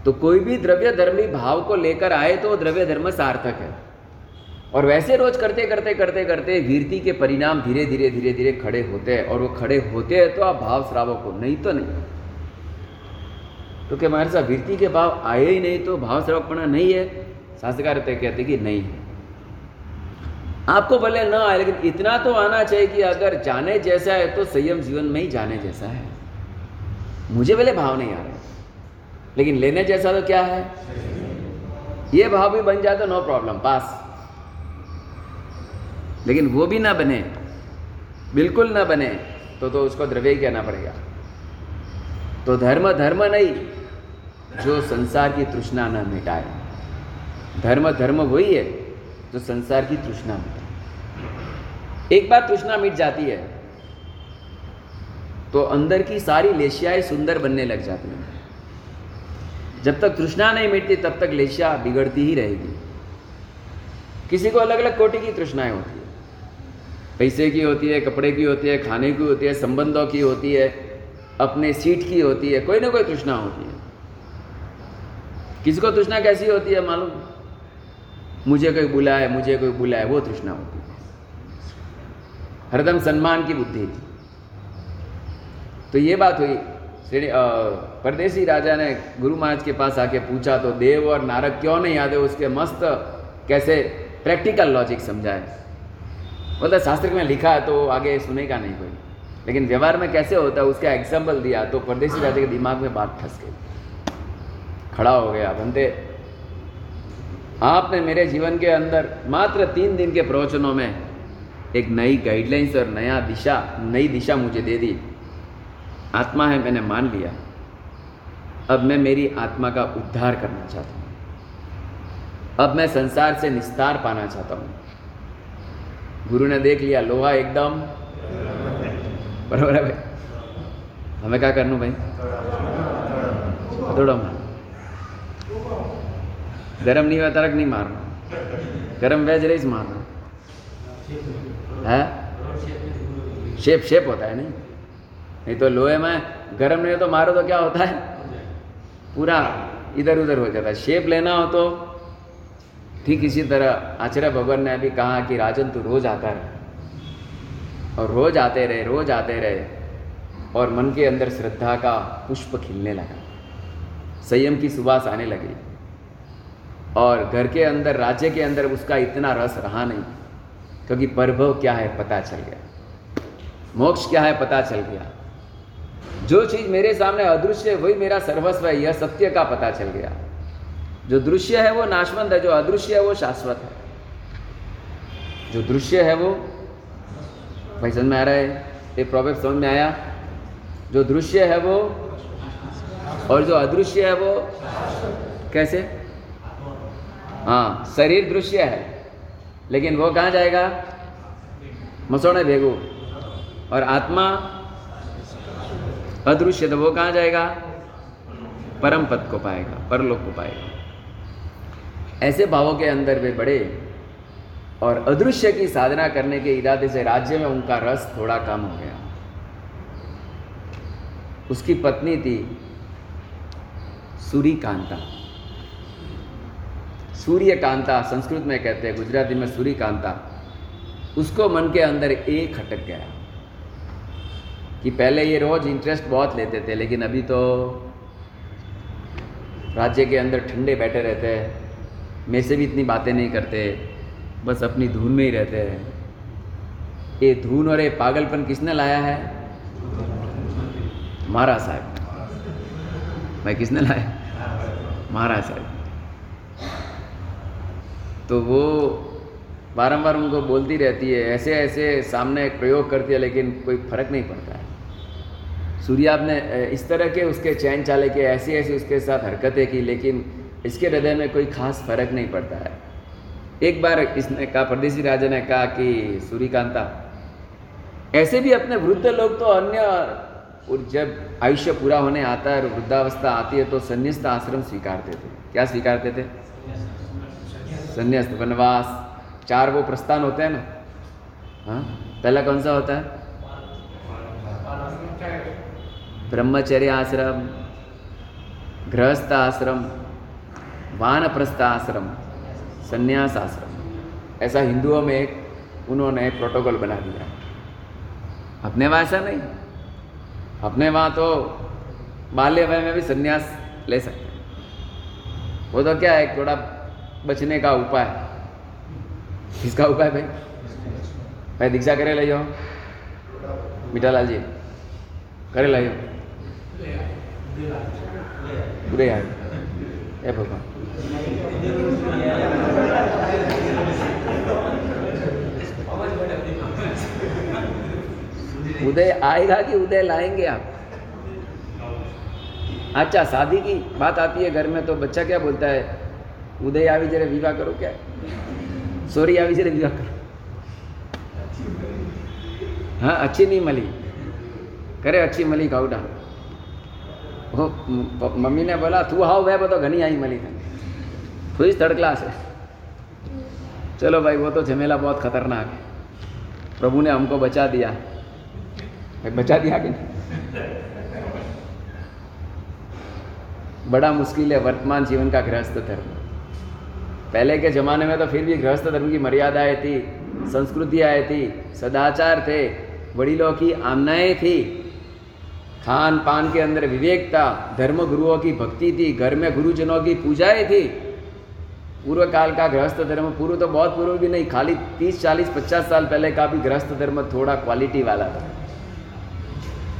तो कोई भी द्रव्य धर्मी भाव को लेकर आए तो द्रव्य धर्म सार्थक है। और वैसे रोज करते करते करते करते वीरती के परिणाम धीरे धीरे धीरे धीरे खड़े होते हैं और वो खड़े होते हैं तो आप भाव श्रावक हो। नहीं तो नहीं। तो क्या हमारे साथ वीरती के भाव आए ही नहीं तो भाव श्रावकपना नहीं है। शास्त्रकार कहते कि नहीं है। आपको भले न आए, लेकिन इतना तो आना चाहिए कि अगर जाने जैसा है तो संयम जीवन में ही जाने जैसा है। मुझे भले भाव नहीं आ रहे। लेकिन लेने जैसा तो क्या है? ये भाव भी बन जाए तो नो प्रॉब्लम पास लेकिन वो भी ना बने, बिल्कुल ना बने तो तो उसको द्रव्य ही कहना पड़ेगा। तो धर्म धर्म नहीं, जो संसार की तृष्णा न मिटाए। धर्म धर्म वही है, जो संसार की तृष्णा मिटाए। एक बार तृष्णा मिट जाती है तो अंदर की सारी लेशियाएँ सुंदर बनने लग जाती हैं। जब तक तृष्णा नहीं मिटती, तब तक लेशिया बिगड़ती ही रहेगी। किसी को अलग अलग कोटि की तृष्णाएँ होती है। पैसे की होती है, कपड़े की होती है, खाने की होती है, संबंधों की होती है, अपने सीट की होती है, कोई ना कोई तृष्णा होती है। किसी को तृष्णा कैसी होती है मालूम? मुझे कोई बुलाए, मुझे कोई बुलाए, वो तृष्णा होती है। हरदम सम्मान की बुद्धि तो ये बात हुई परदेसी राजा ने गुरु महाराज के पास आके पूछा तो देव और नारक क्यों नहीं आते? उसके मस्त कैसे प्रैक्टिकल लॉजिक समझाए? मतलब शास्त्र में लिखा है तो आगे सुनेगा नहीं कोई। लेकिन व्यवहार में कैसे होता है, उसका एग्ज़ाम्पल दिया तो परदेशी राजा के दिमाग में बात फंस गई। खड़ा हो गया बनते आपने मेरे जीवन के अंदर मात्र तीन दिन के प्रवचनों में एक नई गाइडलाइंस और नया दिशा, नई दिशा मुझे दे दी। आत्मा है, मैंने मान लिया। अब मैं मेरी आत्मा का उद्धार करना चाहता हूँ। अब मैं संसार से निस्तार पाना चाहता हूँ। गुरु ने देख लिया, लोहा एकदम। बराबर है भाई। हमें क्या करना भाई? थोड़ा मार गरम नहीं हुआ, तरक नहीं मारना। गरम वेज रेस मारना। है? शेप शेप होता है नहीं? नहीं तो लोहे में गरम नहीं हो तो मारो तो क्या होता है? पूरा इधर उधर हो जाता है। शेप लेना हो तो ठीक इसी तरह आचार्य भगवान ने अभी कहा कि राजन तू रोज आता रहे। और रोज आते रहे, रोज आते रहे और मन के अंदर श्रद्धा का पुष्प खिलने लगा। संयम की सुबास आने लगी। और घर के अंदर, राज्य के अंदर उसका इतना रस रहा नहीं, क्योंकि परभव क्या है पता चल गया। मोक्ष क्या है पता चल गया। जो चीज़ मेरे सामने अदृश्य है, वही मेरा सर्वस्व है, यह सत्य का पता चल गया। जो दृश्य है, वो नाशवंत है, जो अदृश्य है, वो शाश्वत है। जो दृश्य है, वो भाई समझ में आ रहा है? ये प्रॉब्लम समझ में आया? जो दृश्य है, वो और जो अदृश्य है, वो कैसे? हाँ शरीर दृश्य है, लेकिन वो कहाँ जाएगा? मसोड़े भेगो। और आत्मा अदृश्य तो वो कहाँ जाएगा? परम पद को पाएगा, परलोक को पाएगा। ऐसे भावों के अंदर वे बड़े और अदृश्य की साधना करने के इरादे से राज्य में उनका रस थोड़ा कम हो गया। उसकी पत्नी थी सूर्यकांता। सूर्यकांता संस्कृत में कहते हैं, गुजराती में सूर्यकांता। उसको मन के अंदर एक खटक गया। कि पहले ये रोज़ इंटरेस्ट बहुत लेते थे, लेकिन अभी तो राज्य के अंदर ठंडे बैठे रहते हैं, मेरे से भी इतनी बातें नहीं करते, बस अपनी धुन में ही रहते हैं। ये धुन और ये पागलपन किसने लाया है? महाराज साहब। भाई, किसने लाया? महाराज साहब। तो वो बारंबार उनको बोलती रहती है ऐसे ऐसे सामने एक प्रयोग करती है, लेकिन कोई फ़र्क नहीं पड़ता है। सूर्या ने इस तरह के उसके चैन चाले के, ऐसी ऐसी उसके साथ हरकतें की, लेकिन इसके हृदय में कोई खास फ़र्क नहीं पड़ता है। एक बार इसने कहा, परदेसी राजा ने कहा कि, सूर्यकांता, ऐसे भी अपने वृद्ध लोग तो अन्य, और जब आयुष्य पूरा होने आता है और वृद्धावस्था आती है तो संन्यास्त आश्रम स्वीकारते थे। क्या स्वीकारते थे? संन्यास्त, वनवास, चार वो प्रस्थान होते हैं ना? हाँ? पहला कौन सा होता है? ब्रह्मचर्य आश्रम गृहस्थ आश्रम वानप्रस्थ आश्रम संन्यास आश्रम ऐसा हिंदुओं में एक उन्होंने प्रोटोकॉल बना दिया अपने वहाँ ऐसा नहीं। अपने वहाँ तो बाल्य वय में भी संन्यास ले सकते वो तो क्या है थोड़ा बचने का उपाय किसका उपाय भाई? भाई दीक्षा करे ले जाओ मीठालाल जी, करे ले उदय आए हे भगवान उदय, आएगा कि उदय लाएँगे आप? अच्छा शादी की बात आती है घर में तो बच्चा क्या बोलता है? उदय, आवी जरा विवाह करो क्या? सॉरी आवी जरा विवाह करो। हाँ अच्छी नहीं मली। करे अच्छी मली मम्मी ने बोला, तू हाउ वे तो घनी आई मली थी थर्ड क्लास है। चलो भाई, वो तो झमेला बहुत खतरनाक है। प्रभु ने हमको बचा दिया। बचा दिया कि नहीं? बड़ा मुश्किल है, वर्तमान जीवन का गृहस्थ धर्म। पहले के ज़माने में तो फिर भी गृहस्थ धर्म की मर्यादाएँ थी, संस्कृति संस्कृतियाँ थी, सदाचार थे वड़ीलों की आमनाएँ थी। खान पान के अंदर विवेक था धर्म गुरुओं की भक्ति थी, घर में गुरुजनों की पूजाएँ थी। पूर्व काल का गृहस्थ धर्म, पूर्व तो बहुत पूर्व भी नहीं, खाली तीस, चालीस, पचास साल पहले का भी गृहस्थ धर्म थोड़ा क्वालिटी वाला था।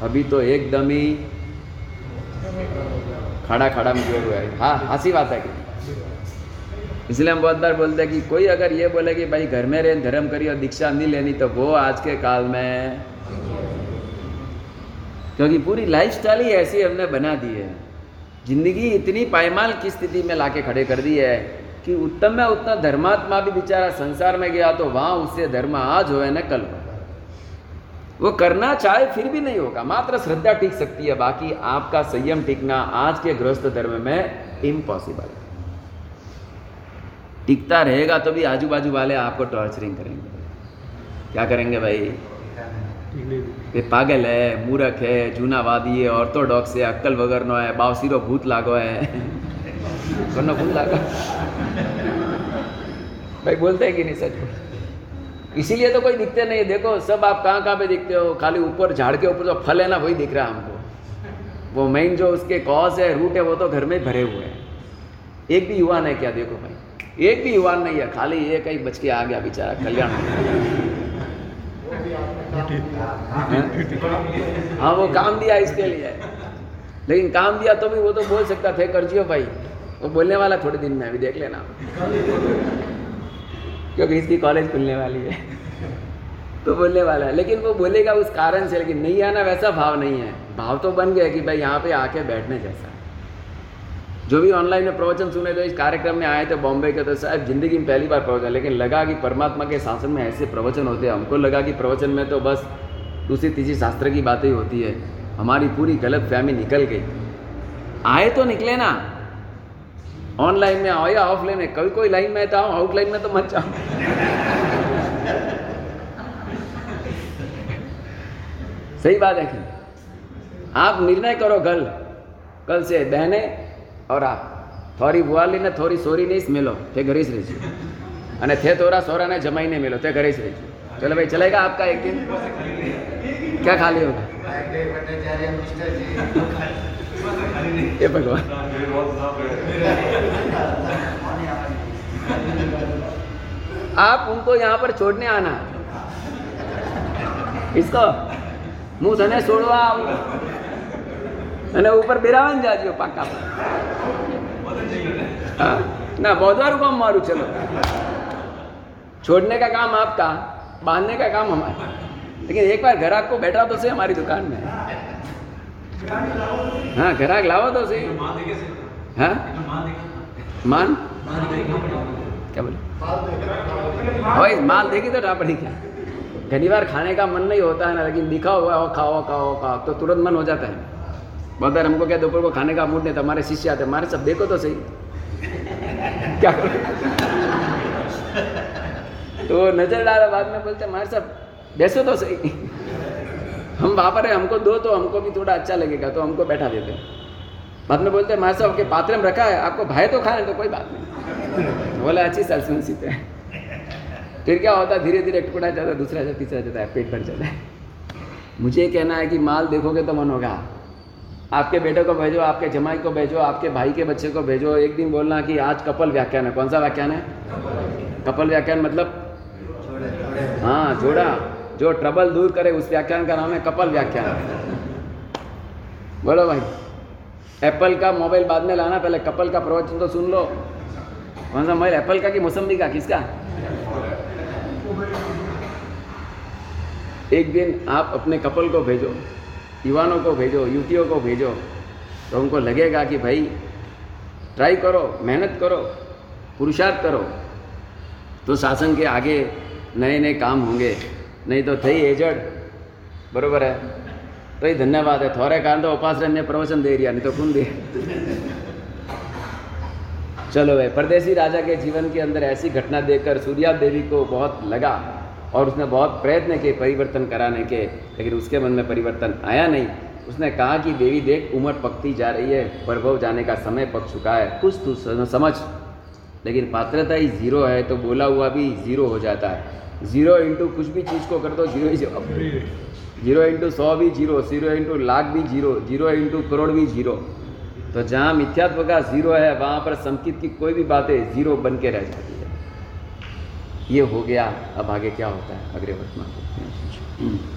अभी तो एकदम ही खड़ा खड़ा में हुआ है। हाँ हँसी बात है कि इसलिए हम बहुत बार बोलते हैं कि कोई अगर ये बोले कि भाई घर में रहे, धर्म करिए और दीक्षा नहीं लेनी तो वो आज के काल में क्योंकि पूरी लाइफस्टाइल ही ऐसी हमने बना दी है। ज़िंदगी इतनी पायमाल की स्थिति में लाके खड़े कर दी है कि उत्तम में उतना धर्मात्मा भी बेचारा संसार में गया तो वहाँ उससे धर्म आज हो न कल हो वो करना चाहे फिर भी नहीं होगा, मात्र श्रद्धा टिक सकती है, बाकी आपका संयम टिकना आज के गृहस्थ धर्म में इम्पॉसिबल है। टिकता रहेगा तो भी आजू बाजू वाले आपको टॉर्चरिंग करेंगे। क्या करेंगे भाई? એ પાગલ है મૂરખ હે है ऑर्थोडॉक्स है अक्कल અક્કલ વગરનો है બાવસીરો ભૂત લાગો હે. કોનો ભૂત भाई बोलते हैं कि नहीं सच इसीलिए तो कोई दिखते नहीं देखो सब आप कहाँ कहाँ पे दिखते हो खाली ऊपर झाड़ के ऊपर जो फल है ना वही दिख रहा है हमको वो मेन जो उसके कॉज है रूट है वो तो घर में भरे हुए हैं एक भी युवा नहीं क्या देखो भाई एक भी युवा नहीं है खाली ये कहीं बच के आ गया बेचारा कल्याण हाँ वो काम दिया इसके लिए। लेकिन काम दिया तो भी वो तो बोल सकता थे कर जियो भाई। वो बोलने वाला थोड़े दिन में, अभी देख लेना। क्योंकि इसकी कॉलेज खुलने वाली है। तो बोलने वाला है। लेकिन वो बोलेगा उस कारण से, लेकिन नहीं आना वैसा भाव नहीं है। भाव तो बन गया कि भाई यहाँ पे आके बैठने जैसा। जो भी ऑनलाइन में प्रवचन सुने तो इस कार्यक्रम में आए थे बॉम्बे के तो साहब ज़िंदगी में पहली बार प्रवचन, लेकिन लगा कि परमात्मा के शासन में ऐसे प्रवचन होते हैं। हमको लगा कि प्रवचन में तो बस दूसरी, तीसरी शास्त्र की बातें होती है। हमारी पूरी गलत फहमी निकल गई। आए तो निकले ना। ऑनलाइन में आओ या ऑफलाइन में कोई कोई लाइन में तो आओ आउटलाइन में तो मत जाओ। सही बात है कि आप निर्णय करो कल। कल से बहने और आप થોડી બુઆલીને થોડી સોરીને જ મેલો તે ઘરે જ રહેજો અને તે તોરા સોરાને જમાઈને મેલો તે ઘરે જ રહેજો चलो भाई चलेगा आपका एक दिन क्या खाली होगा ये भगवान आप उनको यहाँ पर छोड़ने आना इसको मुंह धने छोड़वा અને ઉપર બિરાવન જાજો પાકા हाँ ना बहुत काम मारू चलो छोड़ने का काम आपका बांधने का काम हमारा लेकिन एक बार ग्राहक को बैठा तो सही हमारी दुकान में हाँ ग्राहक लाओ तो सही हाँ मान क्या बोले भाई माल देखी तो टापड़ी क्या घनी बार खाने का मन नहीं होता है ना लेकिन दिखा हुआ हो खाओ खाओ खाओ तो तुरंत मन हो जाता है बहुत हमको क्या दोपहर को खाने का मूड नहीं तो हमारे शिष्य आते हमारे सब देखो तो सही क्या करो तो नज़र डाला बाद में बोलते हमारे सब बैसो तो सही हम वहाँ पर हमको दो तो हमको भी थोड़ा अच्छा लगेगा तो हमको बैठा देते बाद में बोलते हमारे साहब के पात्र में रखा है आपको भाई तो खाने तो कोई बात नहीं बोला अच्छी सल्समेंसिप है फिर क्या होता है धीरे धीरे टुकड़ा जाता है दूसरा जाता तीसरा जाता है पेट भर जाता है मुझे कहना है कि माल देखोगे तो मन होगा आपके बेटे को भेजो, आपके जमाई को भेजो, आपके भाई के बच्चे को भेजो। एक दिन बोलना कि आज कपल व्याख्यान है। कौन सा व्याख्यान है? कपल व्याख्यान मतलब? हाँ जोड़ा। जो ट्रबल दूर करे, उस व्याख्यान का नाम है कपल व्याख्यान। बोलो भाई। एप्पल का मोबाइल बाद में लाना, पहले कपल का प्रवचन तो सुन लो। कौन सा मोबाइल एप्पल का कि मौसमी का? किसका? एक दिन आप अपने कपल को भेजो। युवानों को भेजो युवतियों को भेजो तो उनको लगेगा कि भाई ट्राई करो मेहनत करो पुरुषार्थ करो तो शासन के आगे नए नए काम होंगे नहीं तो थई एजड बरोबर है तो ही धन्यवाद है थोड़े कारण तो उपास ने प्रवचन दे रिया नहीं तो कौन दे चलो भाई परदेसी राजा के जीवन के अंदर ऐसी घटना देखकर सूर्या देवी को बहुत लगा और उसने बहुत प्रयत्न किए परिवर्तन कराने के, लेकिन उसके मन में परिवर्तन आया नहीं। उसने कहा कि, देवी, देख, उम्र पकती जा रही है प्रभव जाने का समय पक चुका है। कुछ तू समझ। लेकिन पात्रता ही ज़ीरो है तो बोला हुआ भी ज़ीरो हो जाता है। ज़ीरो इंटू कुछ भी चीज़ को कर दो, ज़ीरो ही जवाब ज़ीरो इंटू सौ भी ज़ीरो ज़ीरो इंटू लाख भी ज़ीरो ज़ीरो इंटू करोड़ भी ज़ीरो। तो जहाँ मिथ्यात्व का ज़ीरो है, वहाँ पर संकित की कोई भी बातें ज़ीरो बन के रह जाती ये हो गया अब आगे क्या होता है? अगले वर्तमान